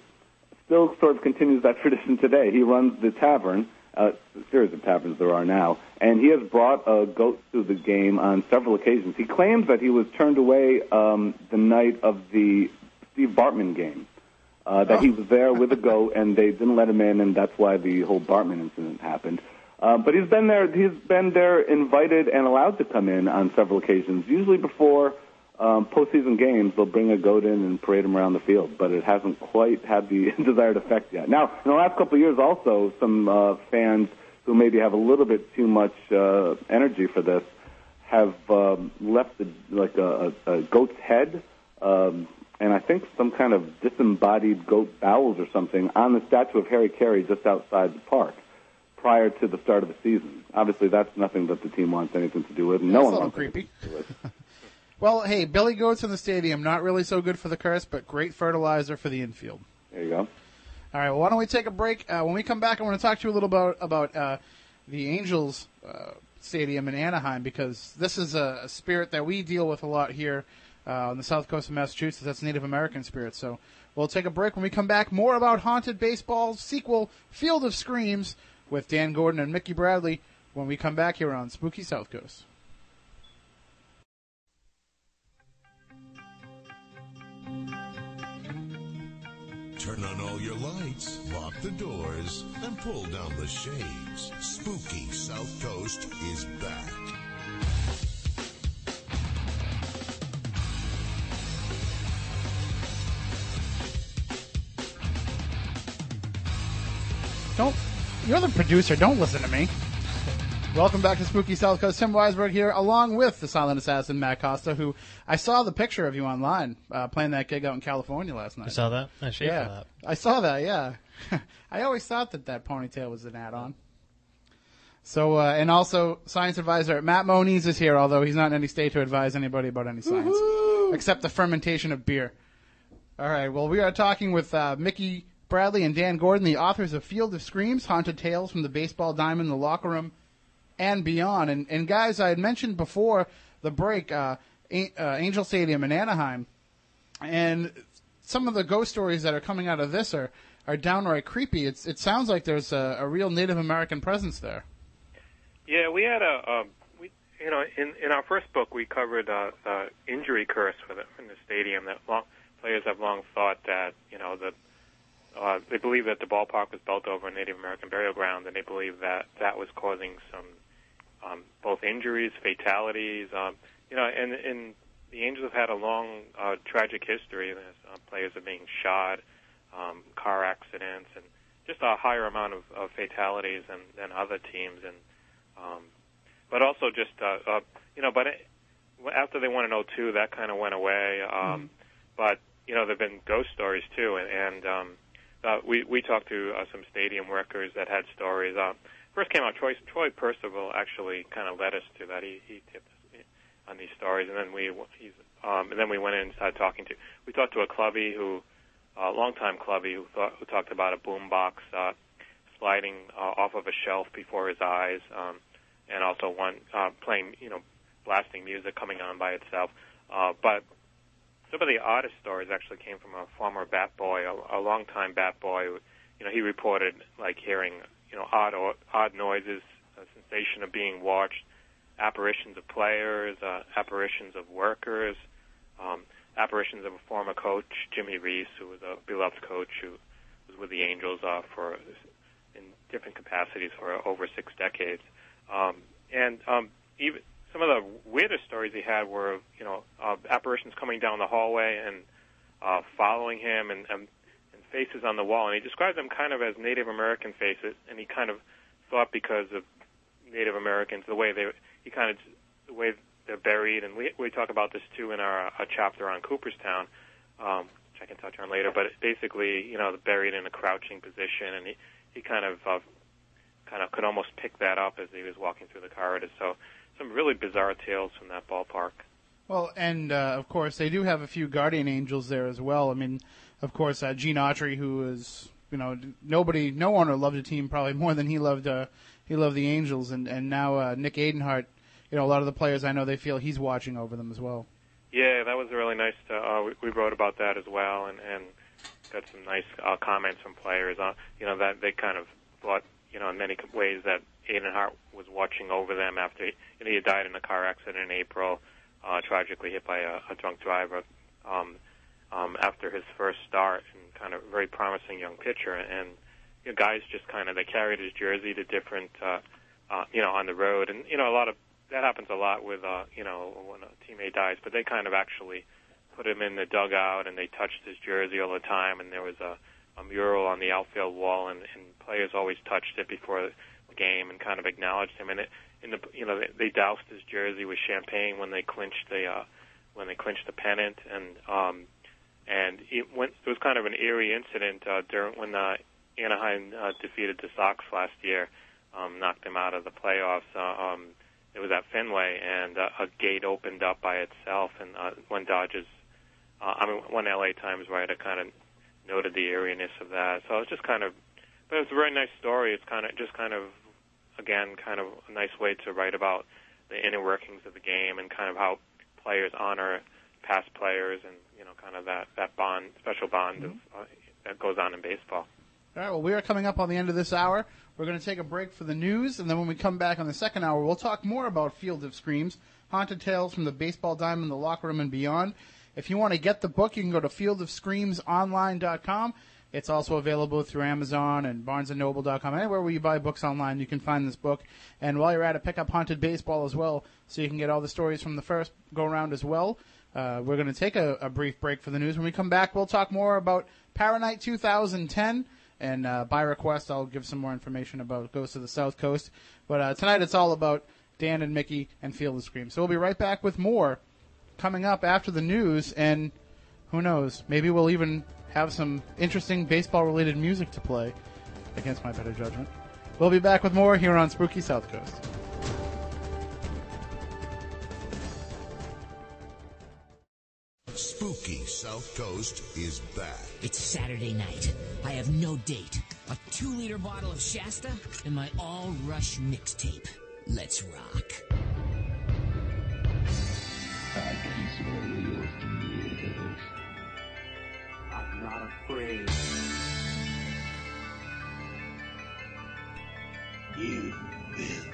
still sort of continues that tradition today. He runs the tavern, uh, a series of taverns there are now, and he has brought a goat to the game on several occasions. He claims that he was turned away um, the night of the Steve Bartman game. Uh, that he was there with a goat, and they didn't let him in, and that's why the whole Bartman incident happened. Uh, but he's been there. He's been there, invited and allowed to come in on several occasions. Usually before um, postseason games, they'll bring a goat in and parade him around the field, but it hasn't quite had the desired effect yet. Now, in the last couple of years, also some uh, fans who maybe have a little bit too much uh, energy for this have um, left the, like a, a, goat's head. Um, and I think some kind of disembodied goat bowels or something on the statue of Harry Caray just outside the park prior to the start of the season. Obviously, that's nothing that the team wants anything to do with. No That's one wants creepy. anything to do with. Well, hey, Billy Goats in the stadium, not really so good for the curse, but great fertilizer for the infield. There you go. All right, well, why don't we take a break? Uh, when we come back, I want to talk to you a little about about uh, the Angels uh, Stadium in Anaheim because this is a, a spirit that we deal with a lot here uh, on the south coast of Massachusetts. That's Native American spirit. So we'll take a break. When we come back, more about Haunted Baseball sequel, Field of Screams, with Dan Gordon and Mickey Bradley. When we come back here on Spooky South Coast. Your lights, lock the doors, and pull down the shades. Spooky South Coast is back. Don't. You're the producer. Don't listen to me. Welcome back to Spooky South Coast. Tim Weisberg here, along with the silent assassin Matt Costa, who I saw the picture of you online uh, playing that gig out in California last night. You saw that? I shaved yeah, that. I saw that. Yeah, I always thought that that ponytail was an add-on. So, uh, and also science advisor Matt Moniz is here, although he's not in any state to advise anybody about any science, except the fermentation of beer. All right. Well, we are talking with uh, Mickey Bradley and Dan Gordon, the authors of Field of Screams, Haunted Tales from the Baseball Diamond, the Locker Room, and beyond. And, and guys, I had mentioned before the break, uh, A- uh, Angel Stadium in Anaheim, and some of the ghost stories that are coming out of this are, are downright creepy. It's, it sounds like there's a, a real Native American presence there. Yeah, we had a, um, we, you know, in in our first book we covered uh, uh, injury curse for the in the stadium. That long, players have long thought that you know that uh, they believe that the ballpark was built over a Native American burial ground, and they believe that that was causing some um, both injuries, fatalities. Um, you know, and and the Angels have had a long uh, tragic history. There's, uh, players are being shot, um, car accidents, and just a higher amount of, of fatalities than, than other teams. And um, but also just uh, uh, you know, but it, after they won in '02, that kind of went away. Um, But you know, there've been ghost stories too, and, and um, uh, we we talked to uh, some stadium workers that had stories. Uh, first came out Troy Troy Percival actually kind of led us to that. He he tipped us on these stories, and then we he's um, and then we went in and started talking to. We talked to a clubby who, a longtime clubby who thought who talked about a boom box uh, sliding uh, off of a shelf before his eyes, um, and also one uh, playing you know blasting music coming on by itself. Uh, but some of the oddest stories actually came from a former bat boy, a, a longtime bat boy. who, You know, he reported like hearing you know odd odd noises, a sensation of being watched, apparitions of players, uh, apparitions of workers, um, apparitions of a former coach, Jimmy Reese, who was a beloved coach who was with the Angels uh, for in different capacities for over six decades. Um, and um, even some of the weirdest stories he had were, you know, uh, apparitions coming down the hallway and uh, following him, and and faces on the wall. And he described them kind of as Native American faces, and he kind of thought because of Native Americans, the way they, he kind of, the way they're buried, and we we talk about this too in our uh, chapter on Cooperstown, um, which I can touch on later. But basically, you know, buried in a crouching position, and he he kind of uh, kind of could almost pick that up as he was walking through the corridors. So some really bizarre tales from that ballpark. Well, and uh, of course they do have a few guardian angels there as well. I mean, of course uh, Gene Autry, who is you know, nobody, no owner loved a team probably more than he loved. Uh, he loved the Angels, and and now uh, Nick Adenhart. You know, a lot of the players I know they feel he's watching over them as well. Yeah, that was really nice. To, uh, we, we wrote about that as well, and and got some nice uh, comments from players. Uh, you know that they kind of thought, you know, in many ways that Aiden was watching over them after he, you know, he died in a car accident in April, uh, tragically hit by a, a drunk driver. Um, um, after his first start, and kind of very promising young pitcher, and you know, guys just kind of they carried his jersey to different, uh, uh, you know, on the road, and you know, a lot of that happens a lot with, uh, you know, when a teammate dies, but they kind of actually put him in the dugout and they touched his jersey all the time, and there was a, a mural on the outfield wall, and, and players always touched it before the game and kind of acknowledged him, and it, in the, you know, they, doused his jersey with champagne when they clinched the, uh, when they clinched the pennant, and um, and it went. It was kind of an eerie incident uh, during when uh, Anaheim uh, defeated the Sox last year, um, knocked them out of the playoffs. Uh, um, it was at Fenway, and uh, a gate opened up by itself, and uh, when Dodgers, uh, I mean, one LA Times writer kind of noted the eeriness of that. So it was just kind of, but it was a very nice story. It's kind of just kind of, again, kind of a nice way to write about the inner workings of the game and kind of how players honor past players and you know kind of that that bond, special bond mm-hmm. of, uh, that goes on in baseball. All right. Well, we are coming up on the end of this hour. We're going to take a break for the news, and then when we come back on the second hour, we'll talk more about Field of Screams, haunted tales from the baseball diamond, the locker room, and beyond. If you want to get the book, you can go to fieldofscreamsonline.com. It's also available through Amazon and BarnesandNoble.com. Anywhere where you buy books online, you can find this book. And while you're at it, pick up Haunted Baseball as well, so you can get all the stories from the first go around as well. Uh, we're going to take a, a, brief break for the news. When we come back, we'll talk more about Paranight 2010. And uh, by request, I'll give some more information about Ghost of the South Coast. But uh, tonight it's all about Dan and Mickey and Field of Scream. So we'll be right back with more coming up after the news. And who knows, maybe we'll even have some interesting baseball related music to play against my better judgment. We'll be back with more here on Spooky South Coast. Spooky South Coast is back. It's Saturday night. I have no date. A two liter bottle of Shasta and my all rush mixtape. Let's rock. I can smell your fears. I'm not afraid. You will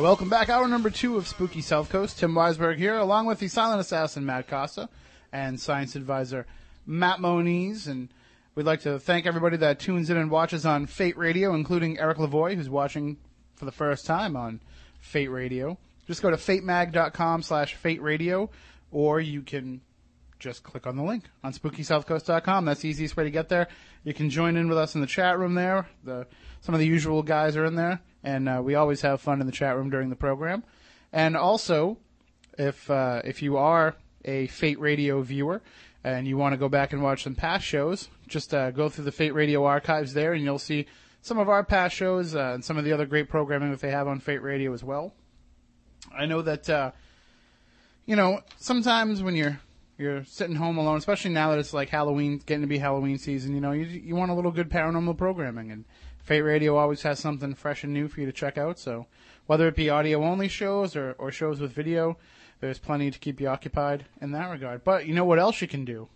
right, welcome back. Hour number two of Spooky South Coast. Tim Weisberg here, along with the silent assassin Matt Costa and science advisor Matt Moniz. And we'd like to thank everybody that tunes in and watches on Fate Radio, including Eric Lavoie, who's watching for the first time on Fate Radio. Just go to fatemag.com slash fate radio, or you can just click on the link on spookysouthcoast.com. That's the easiest way to get there. You can join in with us in the chat room there. The, some of the usual guys are in there, and uh, we always have fun in the chat room during the program. And also, if uh, if you are a Fate Radio viewer and you want to go back and watch some past shows, just uh, go through the Fate Radio archives there, and you'll see some of our past shows uh, and some of the other great programming that they have on Fate Radio as well. I know that uh, you know sometimes when you're you're sitting home alone, especially now that it's like Halloween, getting to be Halloween season. You know, you you want a little good paranormal programming, and Fate Radio always has something fresh and new for you to check out. So whether it be audio only shows or or shows with video, there's plenty to keep you occupied in that regard. But you know what else you can do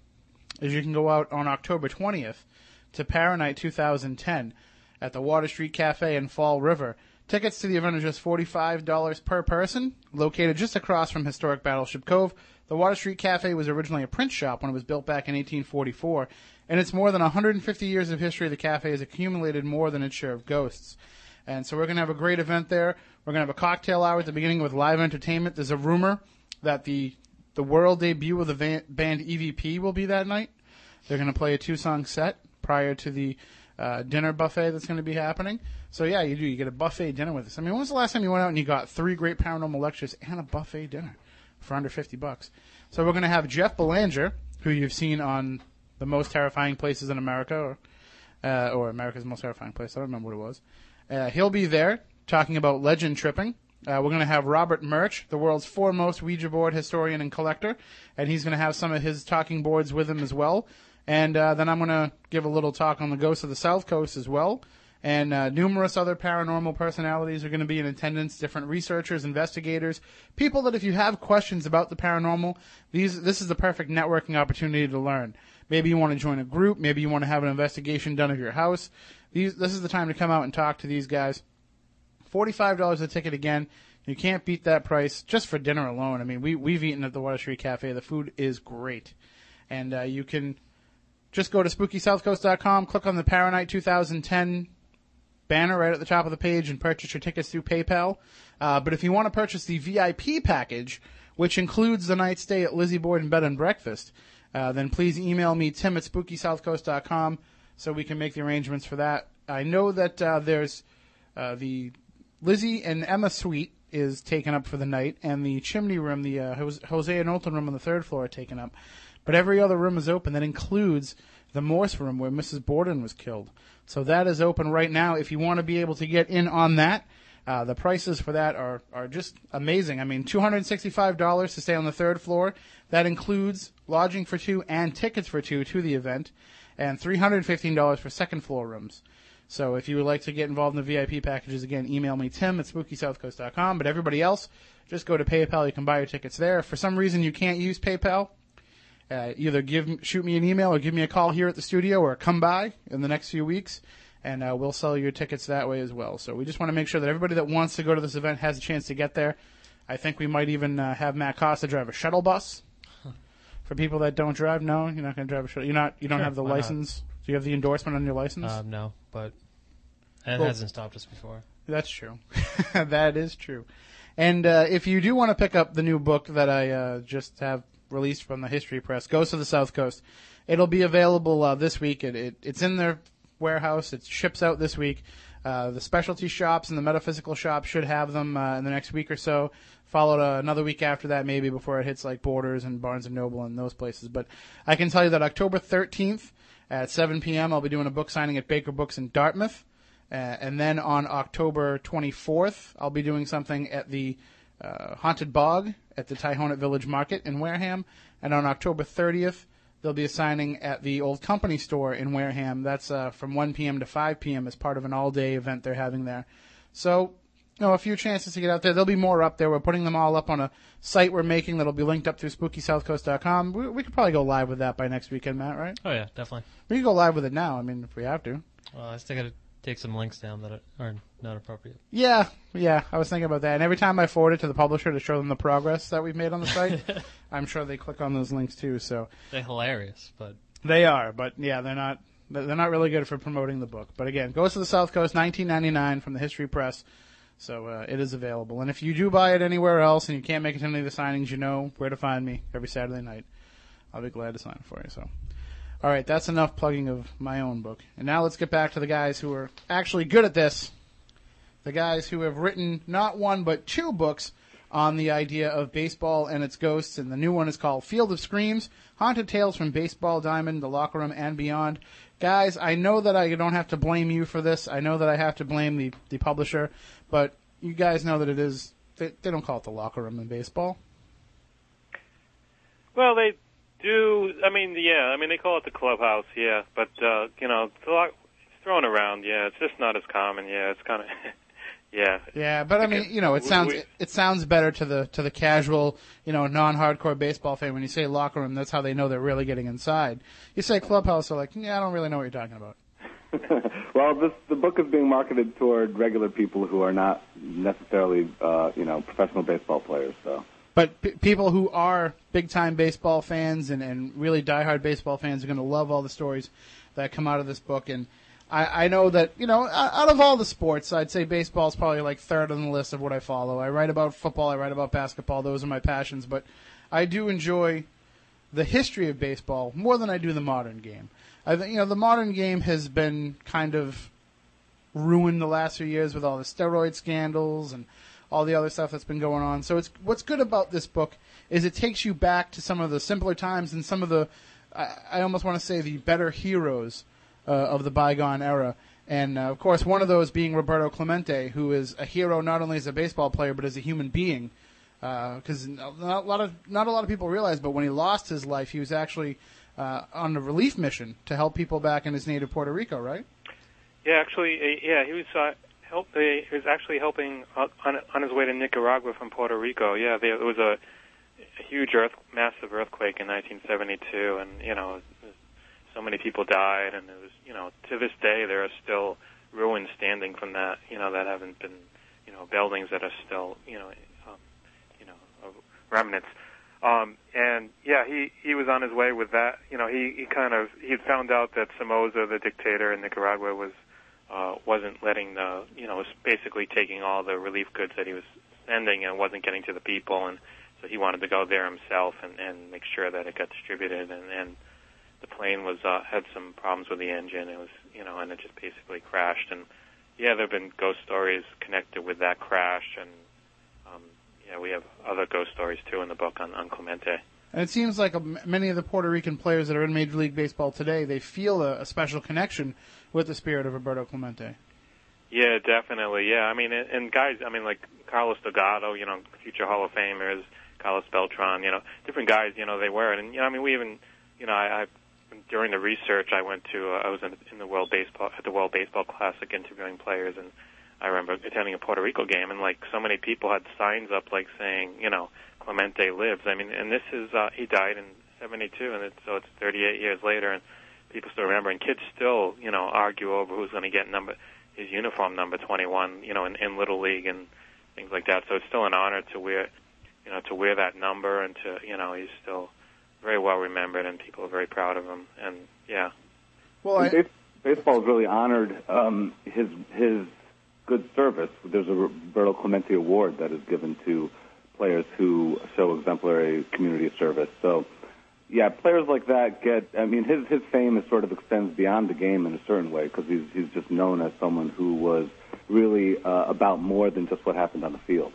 is you can go out on October 20th to Paranight 2010 at the Water Street Cafe in Fall River. Tickets to the event are just $45 per person, located just across from historic Battleship Cove. The Water Street Cafe was originally a print shop when it was built back in 1844. In its more than 150 years of history, the cafe has accumulated more than its share of ghosts. And so we're going to have a great event there. We're going to have a cocktail hour at the beginning with live entertainment. There's a rumor that the the world debut of the van, band EVP will be that night. They're going to play a two song set prior to the uh, dinner buffet that's going to be happening. So yeah, you do. You get a buffet dinner with us. I mean, when was the last time you went out and you got three great paranormal lectures and a buffet dinner for under fifty bucks? So we're going to have Jeff Belanger, who you've seen on the most terrifying places in America, or uh, or America's most terrifying place. I don't remember what it was. Uh, he'll be there talking about legend tripping. Uh, we're going to have Robert Murch, the world's foremost Ouija board historian and collector, and he's going to have some of his talking boards with him as well. And uh, then I'm going to give a little talk on the ghosts of the South Coast as well. And uh, numerous other paranormal personalities are going to be in attendance. Different researchers, investigators, people that if you have questions about the paranormal, these this is the perfect networking opportunity to learn. Maybe you want to join a group. Maybe you want to have an investigation done of your house. These this is the time to come out and talk to these guys. Forty-five dollars a ticket again. You can't beat that price just for dinner alone. I mean, we we've eaten at the Water Street Cafe. The food is great, and uh, you can just go to SpookySouthCoast.com, click on the Paranight 2010 banner right at the top of the page, and purchase your tickets through PayPal. Uh, but if you want to purchase the VIP package, which includes the night stay at Lizzie Borden Bed and Breakfast, uh, then please email me tim at SpookySouthCoast.com so we can make the arrangements for that. I know that uh, there's uh, the Lizzie and Emma suite is taken up for the night, and the chimney room, the uh, Hosea- Jose and Olton room on the third floor, are taken up. But every other room is open. That includes the Morse room where Mrs. Borden was killed. So that is open right now. If you want to be able to get in on that, uh, the prices for that are, are just amazing. I mean, $265 to stay on the third floor. That includes lodging for two and tickets for two to the event, and $315 for second floor rooms. So if you would like to get involved in the VIP packages, again, email me, tim at spookysouthcoast.com. But everybody else, just go to PayPal. You can buy your tickets there. If for some reason you can't use PayPal, uh, either give shoot me an email or give me a call here at the studio or come by in the next few weeks and uh, we'll sell your tickets that way as well so we just want to make sure that everybody that wants to go to this event has a chance to get there i think we might even uh, have matt costa drive a shuttle bus for people that don't drive no you're not going to drive a shuttle you're not you don't Sure, have the why not? license do you have the endorsement on your license Um, no, but it Well- hasn't stopped us before. That's true. that is true. And uh, if you do want to pick up the new book that I uh, just have released from the History Press, Ghosts of the South Coast, it'll be available uh, this week. It, it, it's in their warehouse. It ships out this week. Uh, the specialty shops and the metaphysical shops should have them uh, in the next week or so. Followed uh, another week after that, maybe before it hits like Borders and Barnes and Noble and those places. But I can tell you that October 13th at 7 p.m. I'll be doing a book signing at Baker Books in Dartmouth. Uh, and then on October 24th, I'll be doing something at the uh, Haunted Bog at the Tihonet Village Market in Wareham. And on October 30th, there'll be a signing at the Old Company Store in Wareham. That's uh, from 1 p.m. to 5 p.m. as part of an all-day event they're having there. So, you know, a few chances to get out there. There'll be more up there. We're putting them all up on a site we're making that'll be linked up through SpookySouthCoast.com. We, we could probably go live with that by next weekend, Matt, right? Oh yeah, definitely. We can go live with it now. I mean, if we have to. Well, I still got to take some links down that are not appropriate. Yeah, yeah, I was thinking about that. And every time I forward it to the publisher to show them the progress that we've made on the site, I'm sure they click on those links too. So They're hilarious, but they are, but yeah, they're not. They're not really good for promoting the book. But again, Ghosts of the South Coast, 1999 from the History Press. So uh, it is available. And if you do buy it anywhere else and you can't make it to any of the signings, you know where to find me every Saturday night. I'll be glad to sign it for you. So. All right, that's enough plugging of my own book. And now let's get back to the guys who are actually good at this. The guys who have written not one but two books on the idea of baseball and its ghosts. And the new one is called Field of Screams Haunted Tales from Baseball Diamond, the Locker Room, and Beyond. Guys, I know that I don't have to blame you for this. I know that I have to blame the, the publisher. But you guys know that it is. They, they don't call it the locker room in baseball. Well, they do. I mean, yeah. I mean, they call it the clubhouse, yeah. But uh, you know, it's, a lot, it's thrown around. Yeah, it's just not as common. Yeah, it's kind of. yeah. Yeah, but I mean, you know, it sounds we- it sounds better to the to the casual, you know, non-hardcore baseball fan when you say locker room. That's how they know they're really getting inside. You say clubhouse, they're like, yeah, I don't really know what you're talking about. well, this the book is being marketed toward regular people who are not necessarily, uh, you know, professional baseball players. So. But p- people who are big time baseball fans and, and really diehard baseball fans are going to love all the stories that come out of this book. And I, I know that, you know, out of all the sports, I'd say baseball is probably like third on the list of what I follow. I write about football, I write about basketball. Those are my passions. But I do enjoy the history of baseball more than I do the modern game. I think you know the modern game has been kind of ruined the last few years with all the steroid scandals and all the other stuff that's been going on. So it's what's good about this book is it takes you back to some of the simpler times and some of the I, I almost want to say the better heroes uh, of the bygone era. And uh, of course, one of those being Roberto Clemente, who is a hero not only as a baseball player but as a human being. Because not a lot of not a lot of people realize, but when he lost his life, he was actually uh, on a relief mission to help people back in his native Puerto Rico, right? Yeah, actually, uh, yeah, he was uh, help. Uh, he was actually helping uh, on on his way to Nicaragua from Puerto Rico. Yeah, there was a, a huge earth, massive earthquake in 1972, and you know, so many people died, and it was you know to this day there are still ruins standing from that. You know that haven't been you know buildings that are still you know um, you know remnants. Um, and yeah, he he was on his way with that. You know, he he kind of he found out that Somoza, the dictator in Nicaragua, was uh, wasn't letting the you know was basically taking all the relief goods that he was sending and wasn't getting to the people, and so he wanted to go there himself and and make sure that it got distributed. And and the plane was uh, had some problems with the engine. It was you know, and it just basically crashed. And yeah, there have been ghost stories connected with that crash and um, yeah, we have other ghost stories too in the book on, on Clemente. And it seems like many of the Puerto Rican players that are in Major League Baseball today, they feel a, a special connection with the spirit of Roberto Clemente. Yeah, definitely. Yeah, I mean, and, and guys, I mean, like Carlos Delgado, you know, future Hall of Famers, Carlos Beltran, you know, different guys, you know, they wear it, and you know, I mean, we even, you know, I, I during the research, I went to, uh, I was in, in the World Baseball at the World Baseball Classic interviewing players, and I remember attending a Puerto Rico game, and like so many people had signs up, like saying, you know, Clemente lives. I mean, and this is uh, he died in '72, and it's, so it's 38 years later, and people still remember, and kids still, you know, argue over who's going to get number his uniform number 21, you know, in, in little league and things like that. So it's still an honor to wear, you know, to wear that number, and to, you know, he's still very well remembered, and people are very proud of him, and yeah. Well, I, baseball has really honored um, his his good service. There's a Roberto Clemente Award that is given to players who show exemplary community service. So, yeah, players like that get. I mean, his his fame is sort of extends beyond the game in a certain way because he's he's just known as someone who was really uh, about more than just what happened on the field.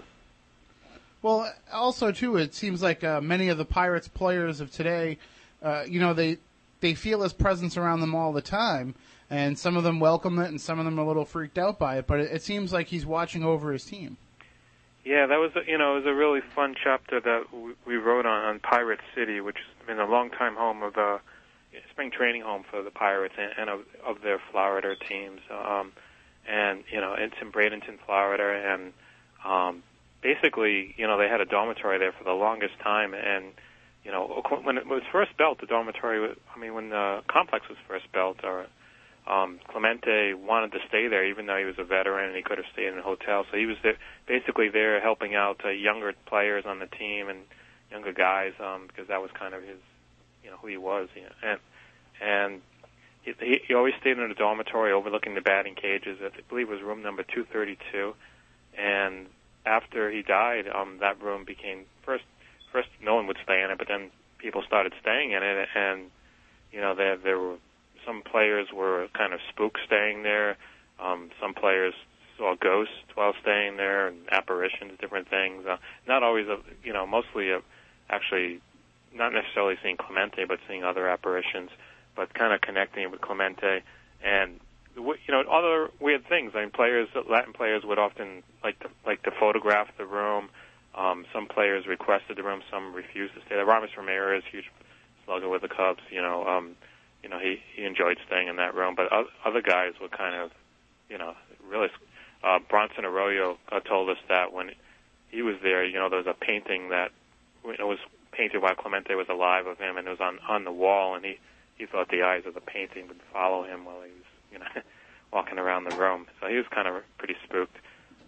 Well, also too, it seems like uh, many of the Pirates players of today, uh, you know, they they feel his presence around them all the time, and some of them welcome it, and some of them are a little freaked out by it. But it, it seems like he's watching over his team. Yeah, that was a- you know it was a really fun chapter that we- wrote on, on Pirate City, which has been a long time home of the spring training home for the Pirates and, and of, of their Florida teams. Um, and you know it's in Bradenton, Florida, and um, basically you know they had a dormitory there for the longest time, and you know when it was first built, the dormitory. Was, I mean, when the complex was first built, or um, Clemente wanted to stay there, even though he was a veteran and he could have stayed in a hotel. So he was there, basically there helping out uh, younger players on the team and younger guys um, because that was kind of his, you know, who he was. You know, and and he, he, always stayed in a dormitory overlooking the batting cages. I believe it was room number 232. And after he died, um, that room became first. First, no one would stay in it, but then people started staying in it, and you know there there were some players were kind of spook staying there. Um, some players saw ghosts while staying there, and apparitions, different things. Uh, not always, a, you know, mostly a, actually not necessarily seeing Clemente, but seeing other apparitions, but kind of connecting with Clemente and you know other weird things. I mean, players, Latin players would often like to like to photograph the room. Um, some players requested the room, some refused to stay there. Aramis Ramirez, huge slugger with the Cubs, you know. Um, you know, he he enjoyed staying in that room. But other guys were kind of, you know, really. Uh, Bronson Arroyo uh, told us that when he was there, you know, there was a painting that you was painted while Clemente was alive of him, and it was on on the wall, and he he thought the eyes of the painting would follow him while he was, you know, walking around the room. So he was kind of pretty spooked.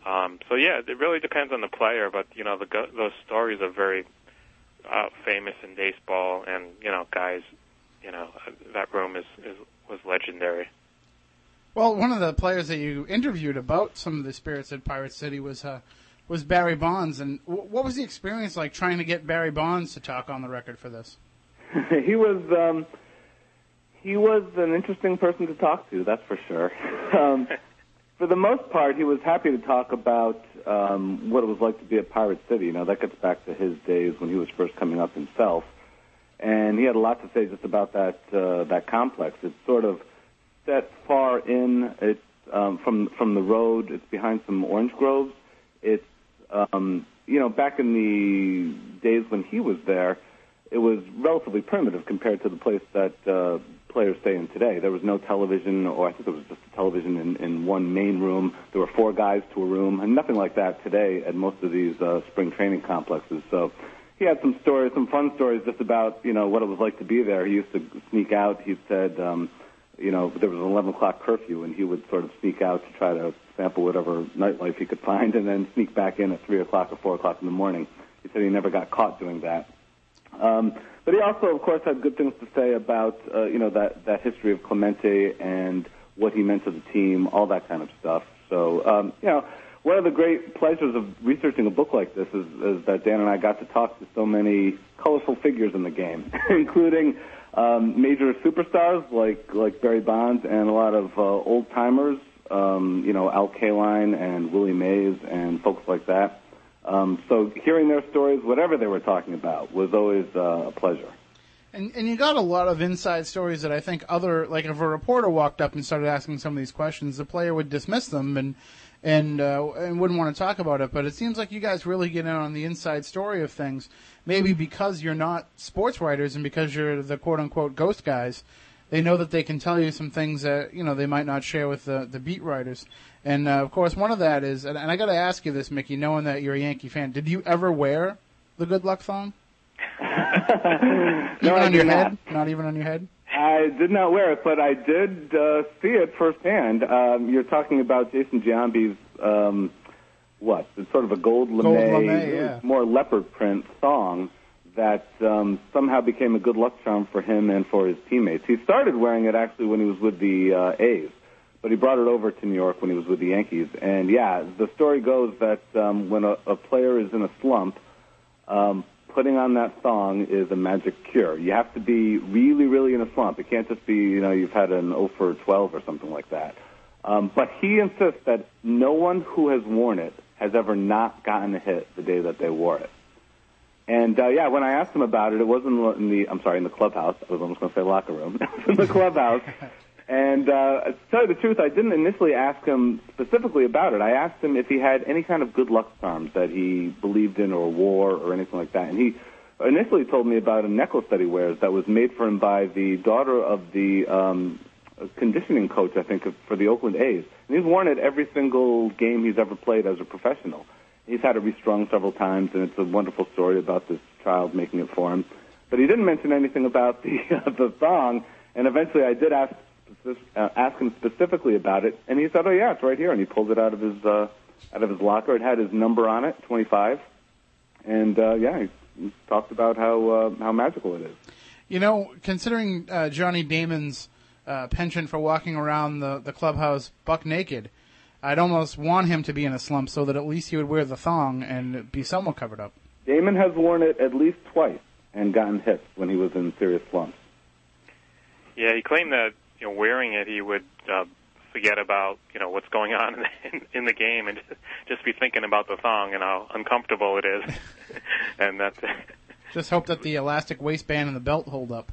Um, so yeah, it really depends on the player, but you know, the those stories are very uh, famous in baseball, and you know, guys you know that room is, is was legendary. Well, one of the players that you interviewed about some of the spirits at Pirate City was uh, was Barry Bonds, and w- what was the experience like trying to get Barry Bonds to talk on the record for this? he was um, he was an interesting person to talk to. That's for sure. Um, for the most part, he was happy to talk about um, what it was like to be at Pirate City. You know, that gets back to his days when he was first coming up himself, and he had a lot to say just about that uh, that complex. It's sort of set far in. It's um, from from the road. It's behind some orange groves. It's um, you know back in the days when he was there, it was relatively primitive compared to the place that uh, players stay in today. There was no television, or I think there was just a television in, in one main room. There were four guys to a room, and nothing like that today at most of these uh, spring training complexes. So he had some stories, some fun stories just about you know what it was like to be there. He used to sneak out. He said, um, you know, there was an 11 o'clock curfew, and he would sort of sneak out to try to sample whatever nightlife he could find, and then sneak back in at three o'clock or four o'clock in the morning. He said he never got caught doing that. Um, but he also, of course, had good things to say about uh, you know that that history of Clemente and what he meant to the team, all that kind of stuff. So um, you know, one of the great pleasures of researching a book like this is, is that Dan and I got to talk to so many colorful figures in the game, including um, major superstars like like Barry Bonds and a lot of uh, old timers. Um, you know, Al Kaline and Willie Mays and folks like that. Um, so hearing their stories, whatever they were talking about, was always uh, a pleasure. And and you got a lot of inside stories that I think other like if a reporter walked up and started asking some of these questions, the player would dismiss them and and uh, and wouldn't want to talk about it. But it seems like you guys really get in on the inside story of things. Maybe because you're not sports writers and because you're the quote unquote ghost guys, they know that they can tell you some things that you know they might not share with the the beat writers. And uh, of course, one of that is, and, and I got to ask you this, Mickey, knowing that you're a Yankee fan, did you ever wear the Good Luck thong? even No, I on your not. head? Not even on your head? I did not wear it, but I did uh, see it firsthand. Um, you're talking about Jason Giambi's um, what? It's sort of a gold lame, Gold lame, yeah. more leopard print song that um, somehow became a good luck charm for him and for his teammates. He started wearing it actually when he was with the uh, A's, but he brought it over to New York when he was with the Yankees. And yeah, the story goes that um, when a, a player is in a slump, um, putting on that thong is a magic cure. You have to be really, really in a slump. It can't just be, you know, you've had an 0 for 12 or something like that. Um, but he insists that no one who has worn it has ever not gotten a hit the day that they wore it. And uh, yeah, when I asked him about it, it wasn't in the I'm sorry in the clubhouse. I was almost going to say locker room. it was in the clubhouse. And uh, to tell you the truth, I didn't initially ask him specifically about it. I asked him if he had any kind of good luck charms that he believed in or wore or anything like that. And he initially told me about a necklace that he wears that was made for him by the daughter of the um, conditioning coach, I think, for the Oakland A's. And he's worn it every single game he's ever played as a professional. He's had it restrung several times, and it's a wonderful story about this child making it for him. But he didn't mention anything about the uh, the thong. And eventually, I did ask uh, ask him specifically about it, and he said, "Oh yeah, it's right here." And he pulled it out of his uh, out of his locker. It had his number on it, 25, and uh, yeah, he, he talked about how uh, how magical it is. You know, considering uh, Johnny Damon's uh, penchant for walking around the, the clubhouse buck naked, I'd almost want him to be in a slump so that at least he would wear the thong and be somewhat covered up. Damon has worn it at least twice and gotten hits when he was in serious slumps. Yeah, he claimed that you know wearing it he would uh, forget about you know what's going on in in the game and just be thinking about the thong and how uncomfortable it is, and that Just hope that the elastic waistband and the belt hold up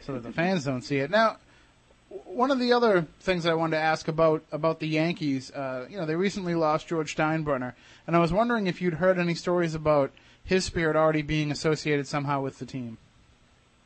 so that the fans don't see it. Now, one of the other things I wanted to ask about about the Yankees, uh, you know, they recently lost George Steinbrenner, and I was wondering if you'd heard any stories about his spirit already being associated somehow with the team.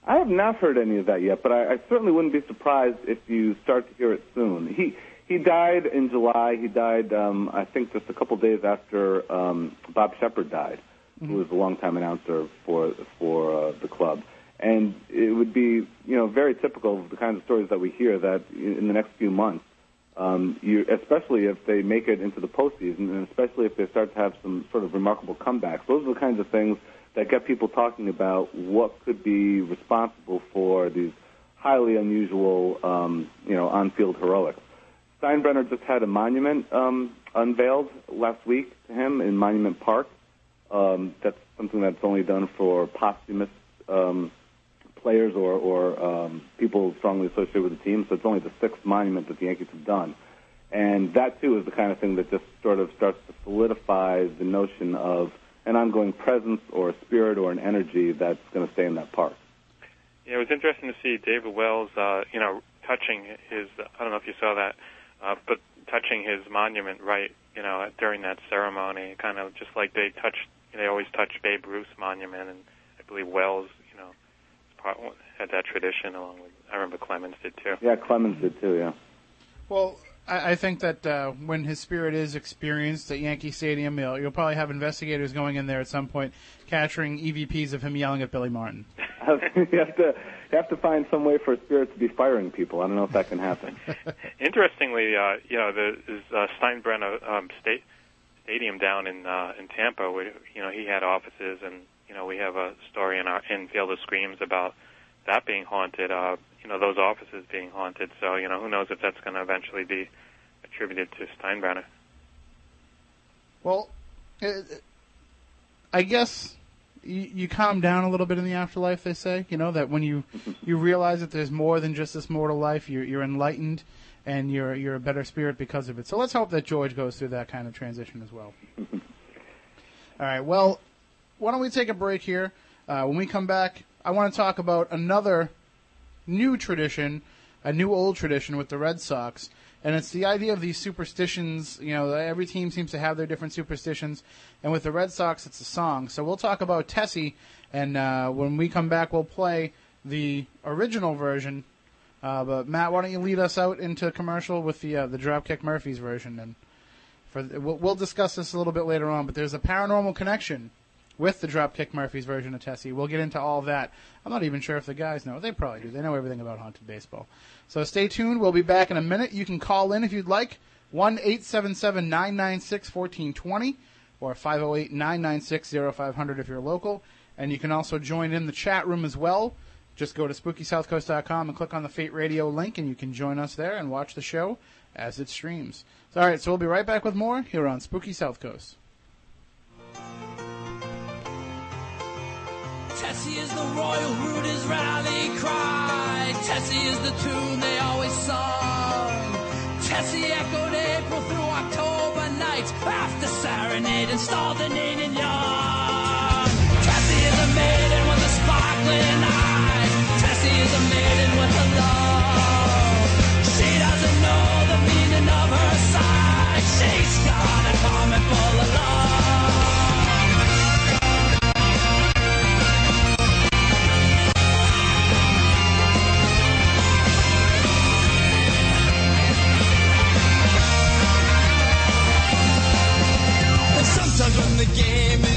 I have not heard any of that yet, but I, I certainly wouldn't be surprised if you start to hear it soon. He he died in July. He died, um, I think, just a couple days after um, Bob Sheppard died, who was a longtime announcer for for uh, the club. And it would be, you know, very typical of the kinds of stories that we hear that in the next few months, um, you, especially if they make it into the postseason, and especially if they start to have some sort of remarkable comebacks. Those are the kinds of things that got people talking about what could be responsible for these highly unusual, um, you know, on-field heroics. Steinbrenner just had a monument um, unveiled last week to him in Monument Park. Um, that's something that's only done for posthumous um, players or, or um, people strongly associated with the team. So it's only the sixth monument that the Yankees have done. And that, too, is the kind of thing that just sort of starts to solidify the notion of an ongoing presence or a spirit or an energy that's going to stay in that park. Yeah, it was interesting to see David Wells, uh, you know, touching his, I don't know if you saw that, uh, but touching his monument right, you know, during that ceremony, kind of just like they touch, they always touch Babe Ruth's monument, and I believe Wells, you know, part, had that tradition along with, I remember Clemens did too. Yeah, Clemens did too, yeah. Well, I, I think that uh, when his spirit is experienced at Yankee Stadium, you'll, you'll probably have investigators going in there at some point, capturing EVPs of him yelling at Billy Martin. you have to you have to find some way for a spirit to be firing people. I don't know if that can happen. Interestingly, uh, you know, the is, uh, Steinbrenner um, state stadium down in uh, in Tampa, where you know he had offices, and you know we have a story in our in Field of Screams about that being haunted. Uh, you know, those offices being haunted. So you know, who knows if that's going to eventually be attributed to Steinbrenner. Well, uh, I guess you, you calm down a little bit in the afterlife. They say, you know, that when you you realize that there's more than just this mortal life, you're you're enlightened, and you're you're a better spirit because of it. So let's hope that George goes through that kind of transition as well. All right. Well, why don't we take a break here? Uh, when we come back, I want to talk about another new tradition, a new old tradition with the Red Sox. And it's the idea of these superstitions. You know, every team seems to have their different superstitions. And with the Red Sox, it's a song. So we'll talk about Tessie. And uh, when we come back, we'll play the original version. Uh, but Matt, why don't you lead us out into commercial with the uh, the Dropkick Murphys version? And for we'll, we'll discuss this a little bit later on. But there's a paranormal connection with the Dropkick Murphys version of Tessie. We'll get into all that. I'm not even sure if the guys know. They probably do. They know everything about haunted baseball. So stay tuned. We'll be back in a minute. You can call in if you'd like. 1 877 996 1420 or 508 996 0500 if you're local. And you can also join in the chat room as well. Just go to spookysouthcoast.com and click on the Fate Radio link, and you can join us there and watch the show as it streams. So, all right, so we'll be right back with more here on Spooky South Coast. Tessie is the royal Rooters rally cry. Tessie is the tune they always sung. Tessie echoed April through October nights after serenade installed the Needed Young. Tessie is a maiden with a sparkling eye. Tessie is a maiden with a love. She doesn't know the meaning of her side. She's got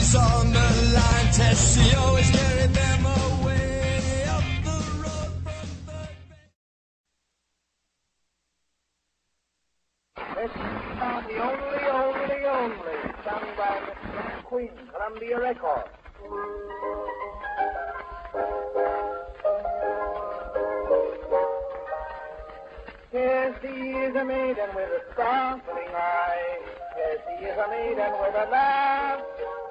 is on the line, them away up the road from third This is the only, only, only sung by Mr. Queen, Columbia Records. Yes, Tessie is a maiden with a sparkling eye. Yes, Tessie is a maiden with a laugh.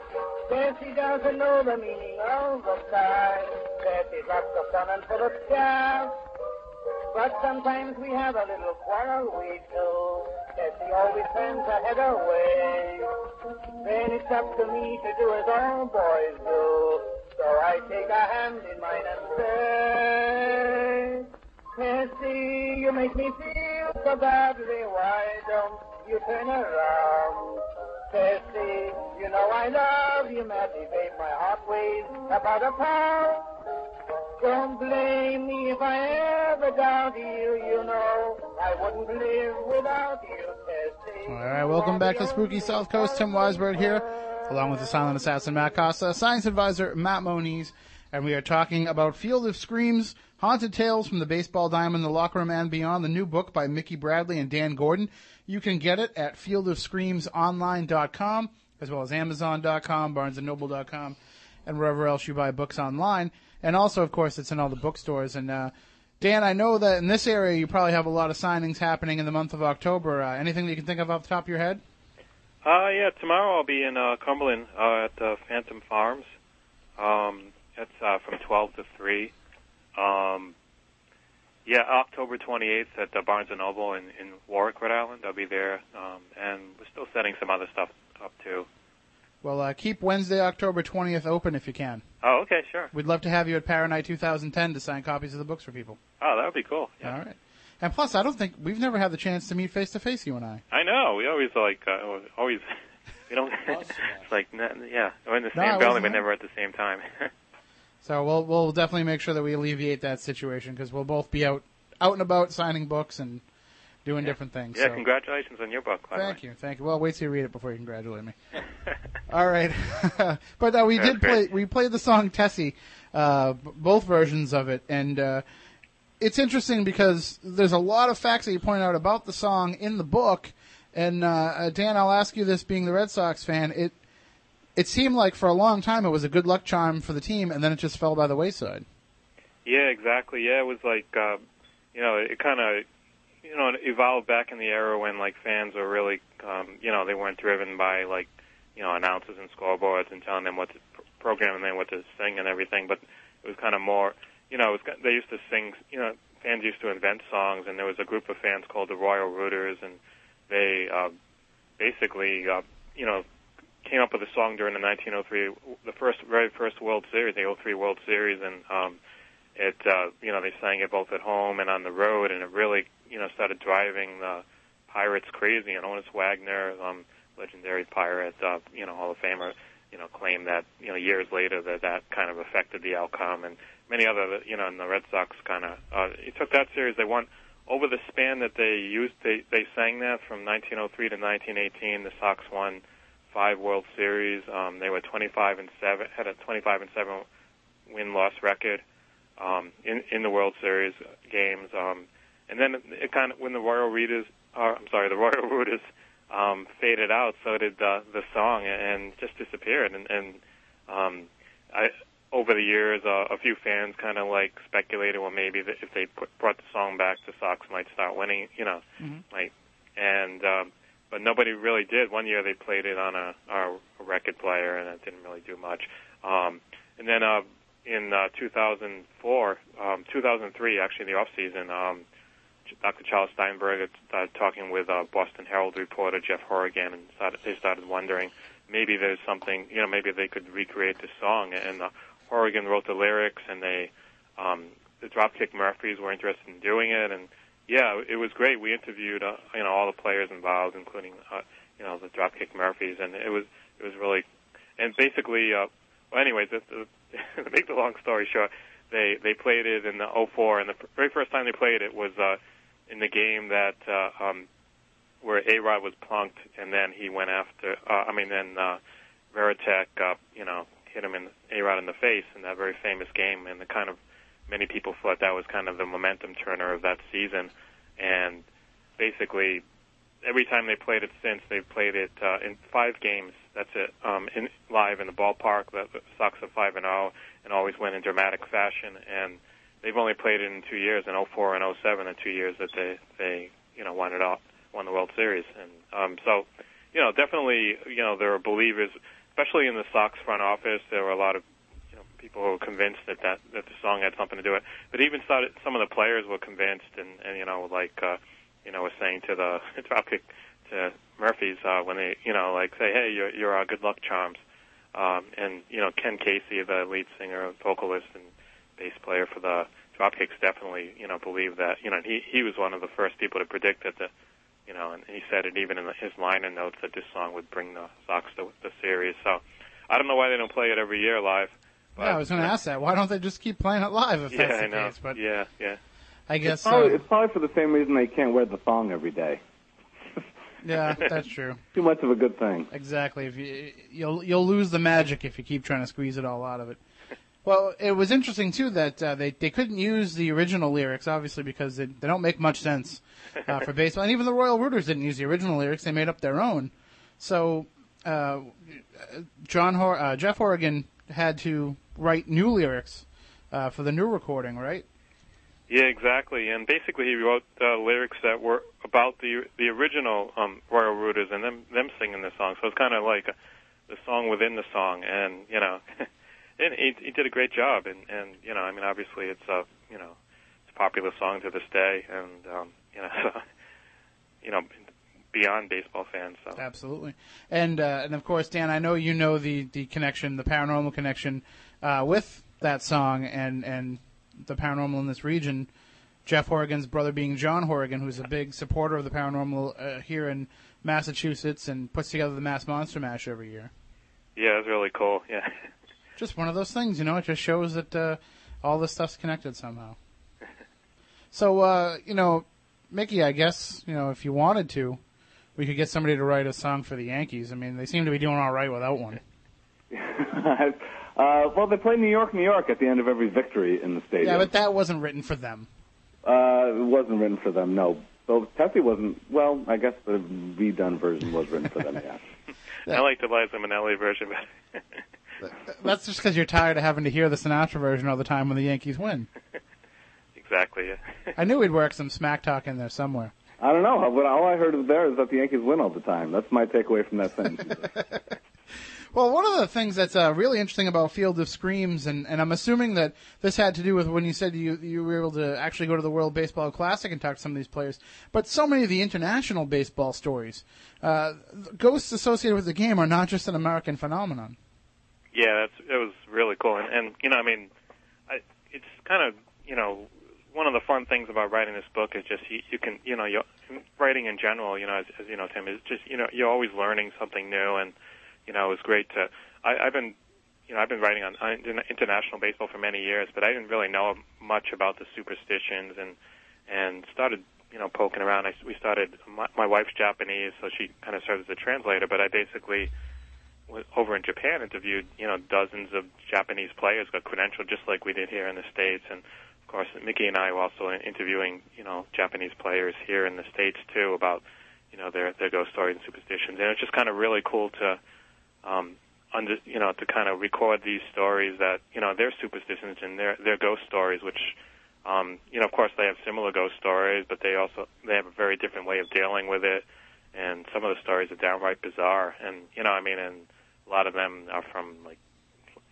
Tessie doesn't know the meaning of the sky. Tessie's lots of fun and full of chaff. But sometimes we have a little quarrel, we do. Tessie always sends her head away. Then it's up to me to do as all boys do. So I take a hand in mine and say, Tessie, you make me feel so badly. Why don't you turn around? Tessie, you know I love you madly, babe. My heart weighs about a pound. Don't blame me if I ever doubt you. You know I wouldn't live without you, Tessie. All right, welcome back to Spooky South Coast. Tim Weisberg here, along with the silent assassin Matt Costa, science advisor Matt Moniz, and we are talking about Field of Screams, Haunted Tales from the Baseball Diamond, the Locker Room, and Beyond, the new book by Mickey Bradley and Dan Gordon. You can get it at fieldofscreamsonline.com, as well as amazon.com, barnesandnoble.com, and wherever else you buy books online. And also, of course, it's in all the bookstores. And uh, Dan, I know that in this area you probably have a lot of signings happening in the month of October. Uh, anything that you can think of off the top of your head? Uh, yeah, tomorrow I'll be in uh, Cumberland uh, at uh, Phantom Farms. Um, it's uh, from 12 to 3. Um, yeah, October 28th at the Barnes and Noble in, in Warwick, Rhode Island. I'll be there, um, and we're still setting some other stuff up too. Well, uh, keep Wednesday, October 20th open if you can. Oh, okay, sure. We'd love to have you at Paranight 2010 to sign copies of the books for people. Oh, that would be cool. Yeah. All right. And plus, I don't think we've never had the chance to meet face to face, you and I. I know. We always like uh, always. We don't. it's like yeah, we're in the same I building, but never at the same time. So we'll we'll definitely make sure that we alleviate that situation because we'll both be out out and about signing books and doing different things. yeah, so. congratulations on your book. By Thank way. you, thank you. Well, wait till you read it before you congratulate me. All right, but uh, we That's did play. We played the song Tessie, uh, both versions of it, and uh, it's interesting because there's a lot of facts that you point out about the song in the book. And uh, uh, Dan, I'll ask you this: being the Red Sox fan, it it seemed like for a long time it was a good luck charm for the team, and then it just fell by the wayside. Yeah, exactly. Yeah, it was like, uh, you know, it kind of, you know, it evolved back in the era when like fans were really, um, you know, they weren't driven by like, you know, announcers and scoreboards and telling them what to pr- program and then what to sing and everything. But it was kind of more, you know, it was, they used to sing, you know, fans used to invent songs, and there was a group of fans called the Royal Rooters, and they uh, basically, uh, you know, came up with a song during the 1903, the first, very first World Series, the 03 World Series, and um, it, uh, you know, they sang it both at home and on the road, and it really, you know, started driving the Pirates crazy. And Honus Wagner, um, legendary pirate, uh, you know, Hall of Famer, you know, claimed that, you know, years later that that kind of affected the outcome, and many other, you know, and the Red Sox kind of, uh, he took that series. They won over the span that they used. They they sang that from 1903 to 1918. The Sox won five World Series. Um, they were 25 and seven, had a 25 and seven win loss record um, in in the World Series games. Um, and then it kind of when the Royal Readers, uh, I'm sorry, the Royal Rooters um, faded out, so did the the song, and just disappeared. And, and um, I over the years, uh, a few fans kind of like speculated, well, maybe that if they put, brought the song back, the Sox might start winning, you know, like, and um, but nobody really did. One year they played it on a, a record player, and it didn't really do much. Um, and then uh, in uh, 2004, um, 2003, actually in the off season, um, Dr. Charles Steinberg started talking with uh, Boston Herald reporter Jeff Horrigan, and started, they started wondering maybe there's something, you know, maybe they could recreate the song. And uh, Horrigan wrote the lyrics, and they, um, the Dropkick Murphys were interested in doing it, and yeah, it was great. We interviewed, uh, you know, all the players involved, including, uh, you know, the Dropkick Murphys, and it was it was really, and basically, uh, well, anyways, the, to make the long story short, they they played it in the '04, and the very first time they played it was uh, in the game that uh, um, where A Rod was plunked, and then he went after. Uh, I mean, then uh, Varitek, uh, you know, hit him in A Rod in the face in that very famous game, and the kind of many people thought that was kind of the momentum turner of that season, and basically every time they played it since they've played it uh, in five games. That's it. Um, in live in the ballpark. The, Sox are five and zero, and always win in dramatic fashion. And they've only played it in two years, in 04 and 07, the two years that they they you know won it all, won the World Series. And um, so, you know, definitely, you know, there are believers, especially in the Sox front office. There were a lot of people were convinced that that that the song had something to do with it. But even started, some of the players were convinced, and and you know, like uh, you know, was saying to the Dropkick to Murphys uh, when they, you know, like say, hey, you're you're our good luck charms. Um, and you know, Ken Casey, the lead singer, vocalist, and bass player for the Dropkicks, definitely, you know, believed that. You know, he he was one of the first people to predict that the, you know, and he said it even in his liner notes that this song would bring the Sox to the series. So, I don't know why they don't play it every year live. Yeah, I was going to ask that. Why don't they just keep playing it live if yeah, that's the I know. case? But yeah, yeah. I guess it's probably, uh, it's probably for the same reason they can't wear the thong every day. yeah, that's true. Too much of a good thing. Exactly. If you you'll you'll lose the magic if you keep trying to squeeze it all out of it. Well, it was interesting too that uh, they they couldn't use the original lyrics, obviously because they, they don't make much sense uh, for baseball, and even the Royal Rooters didn't use the original lyrics; they made up their own. So, uh, John Hor- uh, Jeff Horrigan had to write new lyrics uh, for the new recording, right? Yeah, exactly. And basically, he wrote uh, lyrics that were about the the original um, Royal Rooters and them them singing the song. So it's kind of like a, the song within the song, and you know, and he, he did a great job. And and you know, I mean, obviously, it's a you know it's a popular song to this day, and um, you know so, you know beyond baseball fans. So Absolutely, and uh, and of course, Dan, I know you know the the connection, the paranormal connection uh, with that song and and the paranormal in this region. Jeff Horrigan's brother being John Horrigan, who's a big supporter of the paranormal uh, here in Massachusetts and puts together the Mass Monster Mash every year. yeah, it's really cool. Yeah. Just one of those things, you know. It just shows that uh, all this stuff's connected somehow. So, uh, you know, Mickey, I guess you know if you wanted to, we could get somebody to write a song for the Yankees. I mean, they seem to be doing all right without one. uh, well, they play New York, New York at the end of every victory in the stadium. Yeah, but that wasn't written for them. Uh, it wasn't written for them, no. So Tessie wasn't. Well, I guess the redone version was written for them. Yeah. I like to play the Liza Minnelli version better. That's just because you're tired of having to hear the Sinatra version all the time when the Yankees win. exactly. Yeah. I knew we'd work some smack talk in there somewhere. I don't know. What all I heard of there is that the Yankees win all the time. That's my takeaway from that sentence. Well, one of the things that's uh, really interesting about Field of Screams, and, and I'm assuming that this had to do with when you said you you were able to actually go to the World Baseball Classic and talk to some of these players, but so many of the international baseball stories, uh, ghosts associated with the game are not just an American phenomenon. Yeah, that's it was really cool, and, and you know, I mean, I, it's kind of you know one of the fun things about writing this book is just you, you can you know you writing in general, you know, as, as you know, Tim is just you know you're always learning something new, and you know it was great to. I, I've been you know I've been writing on, on international baseball for many years, but I didn't really know much about the superstitions and and started you know poking around. I, we started my, my wife's Japanese, so she kind of served as a translator, but I basically over in Japan interviewed you know dozens of Japanese players got credentialed just like we did here in the states and course Mickey and I were also interviewing you know Japanese players here in the states too about you know their their ghost stories and superstitions. And it's just kind of really cool to um under you know to kind of record these stories that you know their superstitions and their their ghost stories which um you know of course they have similar ghost stories but they also they have a very different way of dealing with it. And some of the stories are downright bizarre. And you know I mean and a lot of them are from like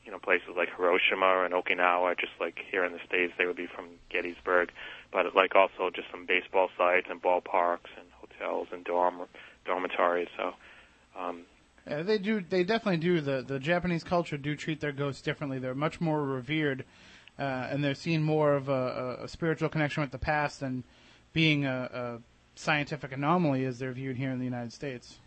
you know places like Hiroshima and Okinawa just like here in the states they would be from Gettysburg but like also just some baseball sites and ballparks and hotels and dorm dormitories so um they do. They definitely do. The the Japanese culture do treat their ghosts differently. They're much more revered, uh, and they're seen more of a, a, a spiritual connection with the past than being a, a scientific anomaly as they're viewed here in the United States.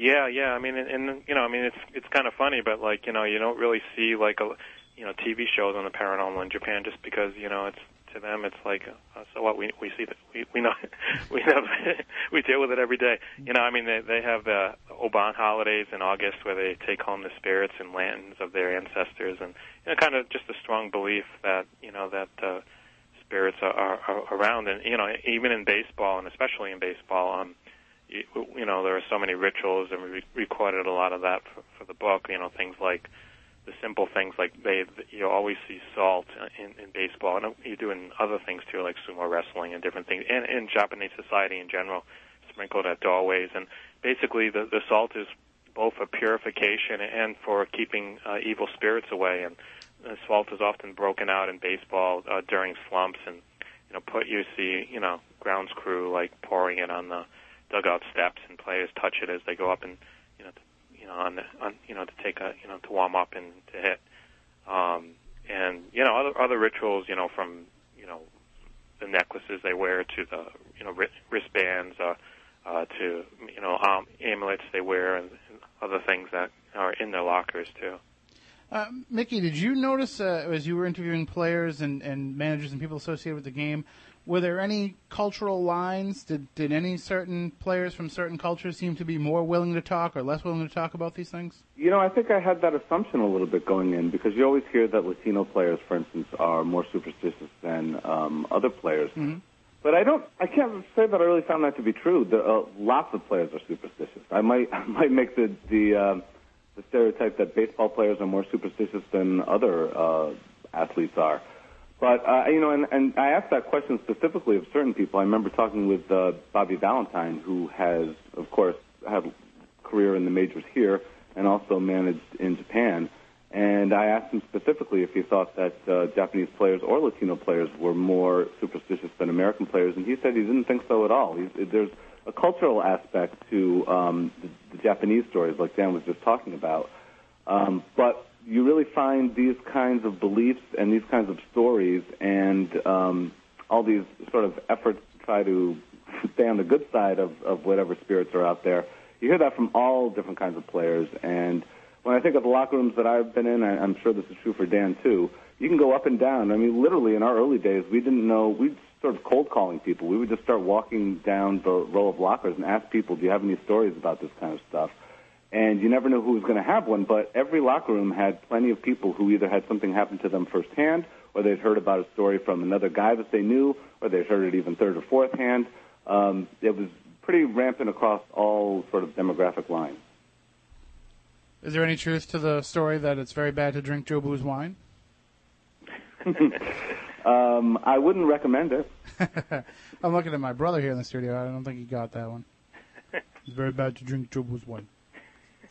Yeah, yeah. I mean, and, and you know, I mean, it's it's kind of funny, but like you know, you don't really see like a you know TV shows on the paranormal in Japan just because you know it's to them it's like uh, so what we we see that we we know we have we deal with it every day. You know, I mean, they they have the Obon holidays in August where they take home the spirits and lanterns of their ancestors, and you know, kind of just a strong belief that you know that. uh spirits are, are, are around and you know even in baseball and especially in baseball um you, you know, there are so many rituals, and we recorded a lot of that for, for the book. You know, things like the simple things like they, you always see salt in, in baseball, and you do in other things too, like sumo wrestling and different things, and in Japanese society in general, sprinkled at doorways. And basically, the, the salt is both for purification and for keeping uh, evil spirits away. And the salt is often broken out in baseball uh, during slumps, and you know, put you see, you know, grounds crew like pouring it on the dugout steps, and players touch it as they go up and you know, to, you know, on the on you know to take a you know to warm up and to hit, um, and you know other other rituals, you know, from you know the necklaces they wear to the you know wristbands, uh, uh, to you know um, amulets they wear, and, and other things that are in their lockers too. Uh, Mickey, did you notice uh, as you were interviewing players and, and managers and people associated with the game, were there any cultural lines? Did did any certain players from certain cultures seem to be more willing to talk or less willing to talk about these things? You know, I think I had that assumption a little bit going in because you always hear that Latino players, for instance, are more superstitious than um, other players. Mm-hmm. But I don't. I can't say that I really found that to be true. There, uh, lots of players are superstitious. I might I might make the the um, the stereotype that baseball players are more superstitious than other uh, athletes are. But uh, you know, and, and I asked that question specifically of certain people. I remember talking with uh, Bobby Valentine, who has, of course, had a career in the majors here and also managed in Japan. And I asked him specifically if he thought that uh, Japanese players or Latino players were more superstitious than American players, and he said he didn't think so at all. He's, there's a cultural aspect to um, the, the Japanese stories, like Dan was just talking about. Um, but you really find these kinds of beliefs and these kinds of stories and um, all these sort of efforts to try to stay on the good side of, of whatever spirits are out there. You hear that from all different kinds of players. And when I think of the locker rooms that I've been in, I, I'm sure this is true for Dan too. You can go up and down. I mean, literally in our early days, we didn't know. We sort of cold calling people. We would just start walking down the row of lockers and ask people, "Do you have any stories about this kind of stuff?" And you never know who was going to have one. But every locker room had plenty of people who either had something happen to them firsthand, or they'd heard about a story from another guy that they knew, or they'd heard it even third or fourth hand. Um, it was pretty rampant across all sort of demographic lines. Is there any truth to the story that it's very bad to drink Jobu's wine? um, I wouldn't recommend it. I'm looking at my brother here in the studio. I don't think he got that one. It's very bad to drink Jobu's wine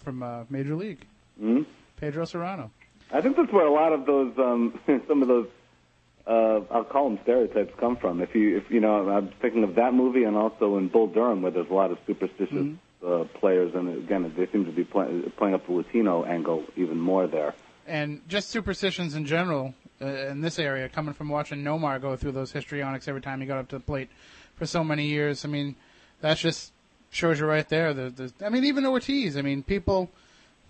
from uh, Major League. hmm Pedro Serrano. I think that's where a lot of those, um, some of those, uh, I'll call them stereotypes, come from. If you, if you know, I'm thinking of that movie and also in Bull Durham, where there's a lot of superstitious uh, players, and again, they seem to be play, playing up the Latino angle even more there. And just superstitions in general uh, in this area, coming from watching Nomar go through those histrionics every time he got up to the plate for so many years. I mean, that's just shows you right there. The, the, I mean, even Ortiz. I mean, people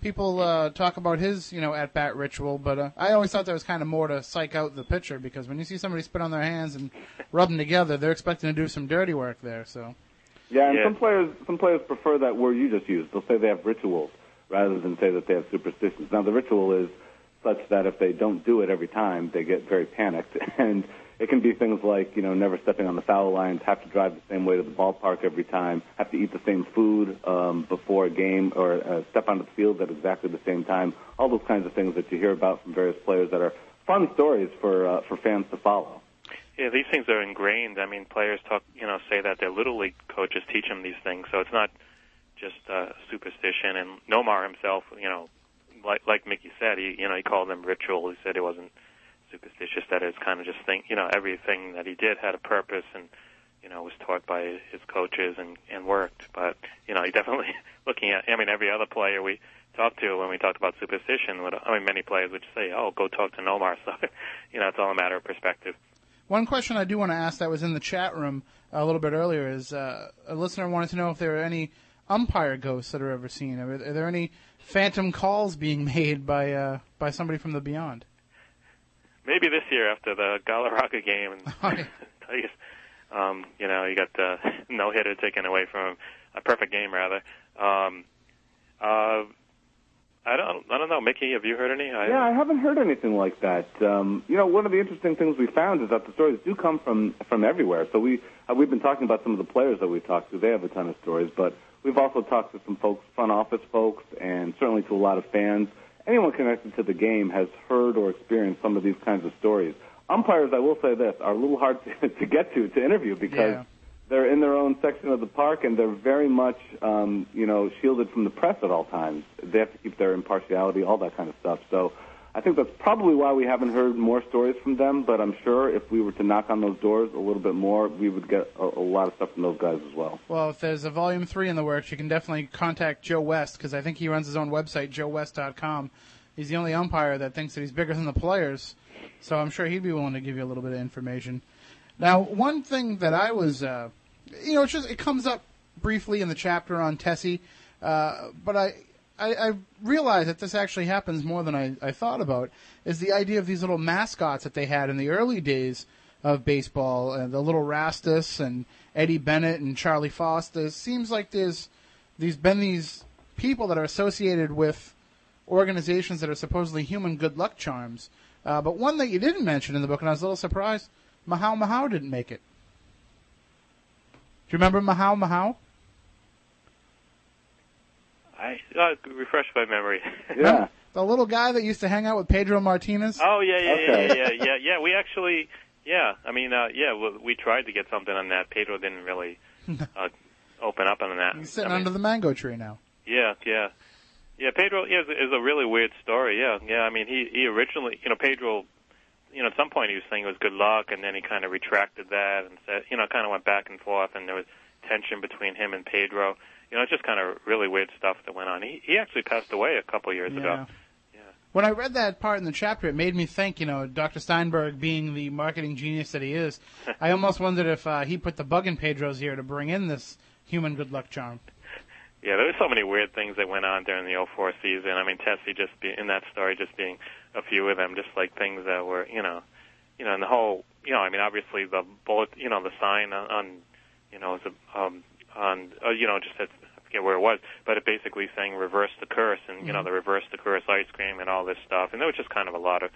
people uh, talk about his, you know, at bat ritual, but uh, I always thought that was kind of more to psych out the pitcher because when you see somebody spit on their hands and rub them together, they're expecting to do some dirty work there. So. Yeah, and Yeah. some players some players prefer that word you just used. They'll say they have rituals rather than say that they have superstitions. Now the ritual is such that if they don't do it every time, they get very panicked, and it can be things like you know never stepping on the foul lines, have to drive the same way to the ballpark every time, have to eat the same food um, before a game, or uh, step onto the field at exactly the same time. All those kinds of things that you hear about from various players that are fun stories for uh, for fans to follow. Yeah, these things are ingrained. I mean, players talk, you know, say that their little league coaches teach them these things. So it's not just uh, superstition. And Nomar himself, you know, like like Mickey said, he you know he called them ritual. He said it wasn't superstitious. That it's kind of just think, you know, everything that he did had a purpose and you know was taught by his coaches and and worked. But you know, he definitely looking at. I mean, every other player we talked to when we talked about superstition, would I mean, many players would say, "Oh, go talk to Nomar." So you know, it's all a matter of perspective. One question I do want to ask that was in the chat room a little bit earlier is uh, a listener wanted to know if there are any umpire ghosts that are ever seen. Are, are there any phantom calls being made by uh, by somebody from the beyond? Maybe this year after the Galarraga game, and you, um, you know, you got the no hitter taken away from him, a perfect game rather. Um, uh, I don't, I don't know, Mickey. Have you heard any? I, Yeah, I haven't heard anything like that. Um, you know, one of the interesting things we found is that the stories do come from from everywhere. So we uh, we've been talking about some of the players that we talked to. They have a ton of stories, but we've also talked to some folks, front office folks, and certainly to a lot of fans. Anyone connected to the game has heard or experienced some of these kinds of stories. Umpires, I will say this, are a little hard to, to get to to interview because Yeah. they're in their own section of the park and they're very much, um, you know, shielded from the press at all times. They have to keep their impartiality, all that kind of stuff. So I think that's probably why we haven't heard more stories from them. But I'm sure if we were to knock on those doors a little bit more, we would get a, a lot of stuff from those guys as well. Well, if there's a volume three in the works, you can definitely contact Joe West because I think he runs his own website, JoeWest.com. He's the only umpire that thinks that he's bigger than the players, so I'm sure he'd be willing to give you a little bit of information. Now, one thing that I was, uh, you know, it's just it comes up briefly in the chapter on Tessie, uh, but I, I I realize that this actually happens more than I, I thought about. Is the idea of these little mascots that they had in the early days of baseball, uh, the little Rastus and Eddie Bennett and Charlie Foster. It seems like there's these been these people that are associated with organizations that are supposedly human good luck charms. Uh, but one that you didn't mention in the book, and I was a little surprised, Mahau Mahau didn't make it. Do you remember Mahau Mahau? I uh, refresh my memory. Yeah. The little guy that used to hang out with Pedro Martinez? Oh yeah, yeah, Okay. yeah, yeah, yeah, yeah. We actually, yeah. I mean, uh, yeah, we, we tried to get something on that. Pedro didn't really uh, open up on that. He's sitting I mean, under the mango tree now. Yeah, yeah, Yeah, Pedro is, is a really weird story. Yeah, yeah. I mean, he he originally, you know, Pedro, you know, at some point he was saying it was good luck, and then he kind of retracted that and said, you know, kind of went back and forth, and there was tension between him and Pedro. You know, it's just kind of really weird stuff that went on. He he actually passed away a couple years ago. When I read that part in the chapter, it made me think, you know, Dr. Steinberg being the marketing genius that he is, I almost wondered if uh, he put the bug in Pedro's ear to bring in this human good luck charm. Yeah, there were so many weird things that went on during the 04 season. I mean, Tessie just be, in that story just being a few of them, just like things that were, you know, you know, and the whole, you know, I mean, obviously the bullet, you know, the sign on, on you know, was a, um, on, uh, you know, just said, I forget where it was, but it basically saying reverse the curse and, you know, Mhm. the reverse the curse ice cream and all this stuff. And there was just kind of a lot of,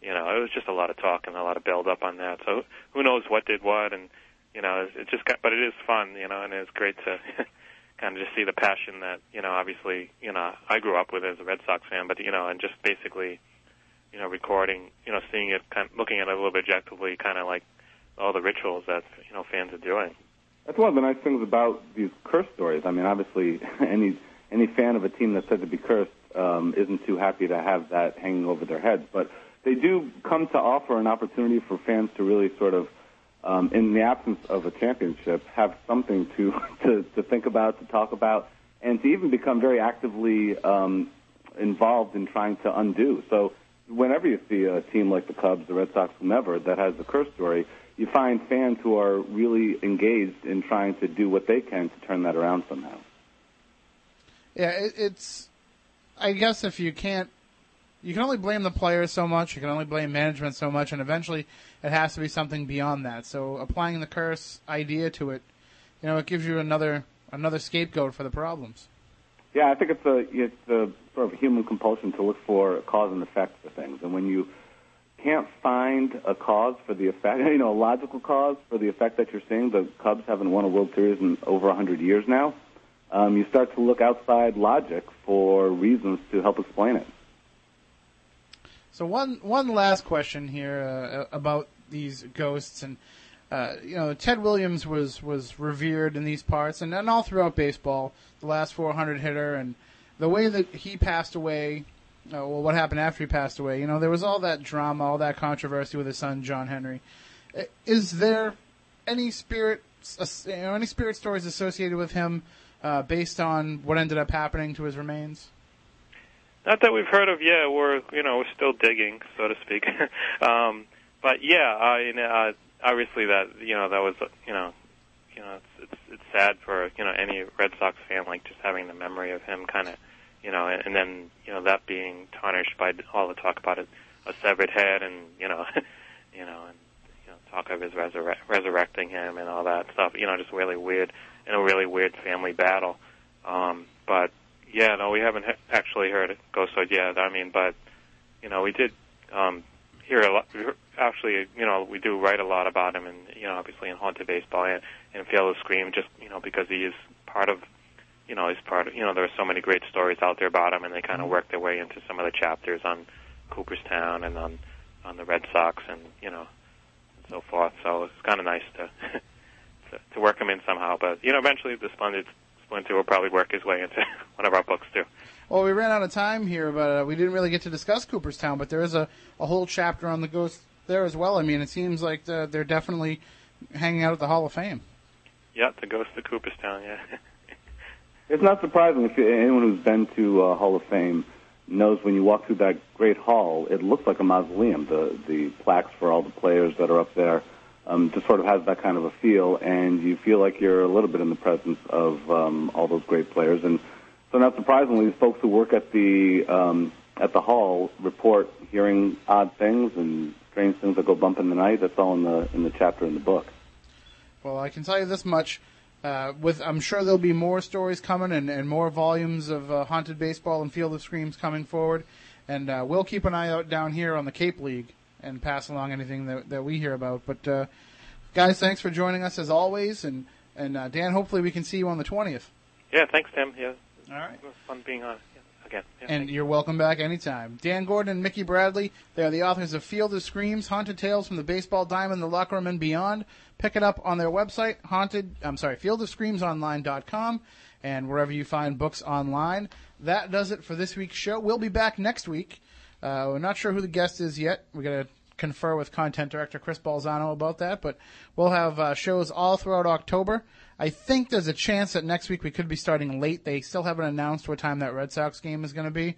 you know, it was just a lot of talk and a lot of build up on that. So who knows what did what and, you know, it just got, but it is fun, you know, and it's great to kind of just see the passion that, you know, obviously, you know, I grew up with as a Red Sox fan, but, you know, and just basically, you know, recording, you know, seeing it, kind of looking at it a little bit objectively, kind of like all the rituals that, you know, fans are doing. That's one of the nice things about these curse stories. I mean, obviously, any any fan of a team that's said to be cursed um, isn't too happy to have that hanging over their heads. But they do come to offer an opportunity for fans to really sort of, um, in the absence of a championship, have something to, to to think about, to talk about, and to even become very actively um, involved in trying to undo. So whenever you see a team like the Cubs, the Red Sox, whomever that has a curse story, you find fans who are really engaged in trying to do what they can to turn that around somehow. Yeah, it, it's. I guess if you can't, you can only blame the players so much. You can only blame management so much, and eventually it has to be something beyond that. So applying the curse idea to it, you know, it gives you another another scapegoat for the problems. Yeah, I think it's a it's a sort of human compulsion to look for cause and effect for things, and when you can't find a cause for the effect, you know, a logical cause for the effect that you're seeing. The Cubs haven't won a World Series in over 100 years now. Um, you start to look outside logic for reasons to help explain it. So one one last question here uh, about these ghosts and uh, you know Ted Williams was was revered in these parts and, and all throughout baseball the last 400 hitter and the way that he passed away uh, well what happened after he passed away you know there was all that drama all that controversy with his son John Henry is there any spirit uh, you know, any spirit stories associated with him uh, based on what ended up happening to his remains Not that we've heard of yet. We're you know we're still digging, so to speak. um, but yeah, I uh, obviously that you know that was you know you know it's it's it's sad for you know any Red Sox fan like just having the memory of him kind of you know and, then you know that being tarnished by all the talk about it, a severed head and you know you know and you know talk of his resurre- resurrecting him and all that stuff. You know, just really weird and a really weird family battle. Um, but yeah, no, we haven't ha- actually heard it go yet. I mean, but you know, we did um, hear a lot. Actually, you know, we do write a lot about him, and you know, obviously in Haunted Baseball and, and Field of Screams, just you know, because he is part of, you know, he's part of. You know, there are so many great stories out there about him, and they kind of work their way into some of the chapters on Cooperstown and on on the Red Sox, and you know, and so forth. So it's kind of nice to, to to work him in somehow. But you know, eventually the Splendid Splinter will probably work his way into one of our books too. Well, we ran out of time here, but uh, we didn't really get to discuss Cooperstown. But there is a, a whole chapter on the ghost there as well. I mean, it seems like uh, they're definitely hanging out at the Hall of Fame. Yeah, the Ghost of Cooperstown. Yeah. It's not surprising if anyone who's been to uh, Hall of Fame knows when you walk through that great hall, it looks like a mausoleum. The the plaques for all the players that are up there um, just sort of has that kind of a feel, and you feel like you're a little bit in the presence of um, all those great players. And so, not surprisingly, the folks who work at the um, at the hall report hearing odd things and strange things that go bump in the night. That's all in the in the chapter in the book. Well, I can tell you this much. Uh, with I'm sure there'll be more stories coming and, and more volumes of uh, haunted baseball and Field of Screams coming forward, and uh, we'll keep an eye out down here on the Cape League and pass along anything that that we hear about. But uh, guys, thanks for joining us as always, and and uh, Dan, hopefully we can see you on the twentieth. Yeah. Thanks, Tim. Yeah. All right. It was fun being on. Again. Yeah, And you're welcome back anytime. Dan Gordon and Mickey Bradley, they are the authors of Field of Screams, Haunted Tales from the Baseball Diamond, the Locker Room, and Beyond. Pick it up on their website, haunted, I'm sorry, fieldofscreamsonline.com, and wherever you find books online. That does it for this week's show. We'll be back next week. Uh, we're not sure who the guest is yet. We're going to confer with content director Chris Balzano about that, but we'll have uh, shows all throughout October. I think there's a chance that next week we could be starting late. They still haven't announced what time that Red Sox game is going to be.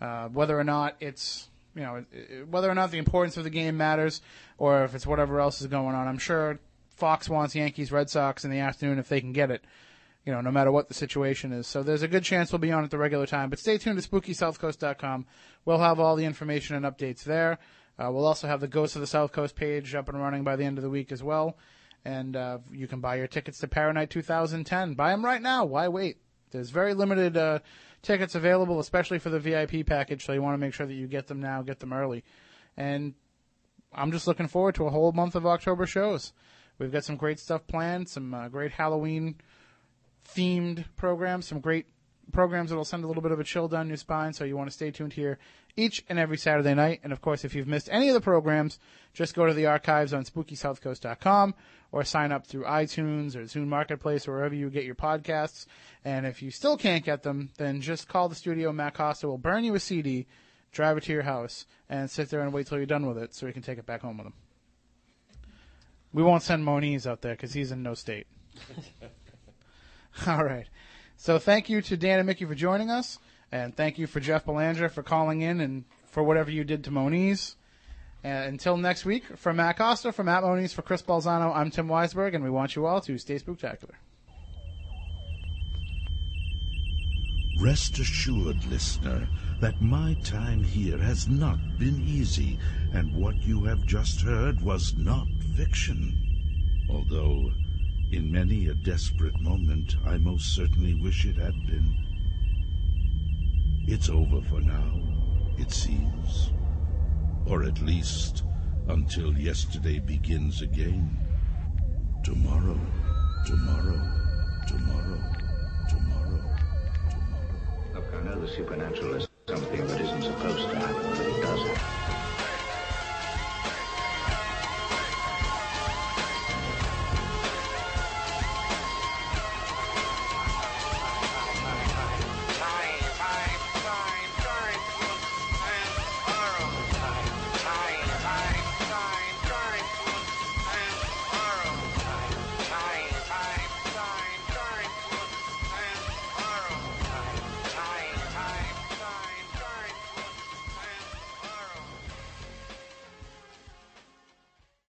Uh, whether or not it's you know whether or not the importance of the game matters, or if it's whatever else is going on. I'm sure Fox wants Yankees Red Sox in the afternoon if they can get it. You know, no matter what the situation is. So there's a good chance we'll be on at the regular time. But stay tuned to SpookySouthCoast.com. We'll have all the information and updates there. Uh, we'll also have the Ghost of the South Coast page up and running by the end of the week as well. And uh, you can buy your tickets to Paranight 2010. Buy them right now. Why wait? There's very limited uh, tickets available, especially for the VIP package. So you want to make sure that you get them now, get them early. And I'm just looking forward to a whole month of October shows. We've got some great stuff planned, some uh, great Halloween themed programs, some great programs that'll send a little bit of a chill down your spine. So you want to stay tuned here each and every Saturday night. And of course, if you've missed any of the programs, just go to the archives on SpookySouthCoast.com or sign up through iTunes or Zune Marketplace or wherever you get your podcasts. And if you still can't get them, then just call the studio. Matt Costa will burn you a CD, drive it to your house, and sit there and wait till you're done with it so you can take it back home with him. We won't send Moniz out there because he's in no state. All right. So thank you to Dan and Mickey for joining us, and thank you for Jeff Belandra for calling in and for whatever you did to Moniz. And until next week, from Matt Costa, from Matt Moniz, for Chris Balzano, I'm Tim Weisberg, and we want you all to stay spectacular. Rest assured, listener, that my time here has not been easy, and what you have just heard was not fiction. Although, in many a desperate moment, I most certainly wish it had been. It's over for now, it seems. Or at least until yesterday begins again. Tomorrow, tomorrow, tomorrow, tomorrow. Look, I know the supernatural is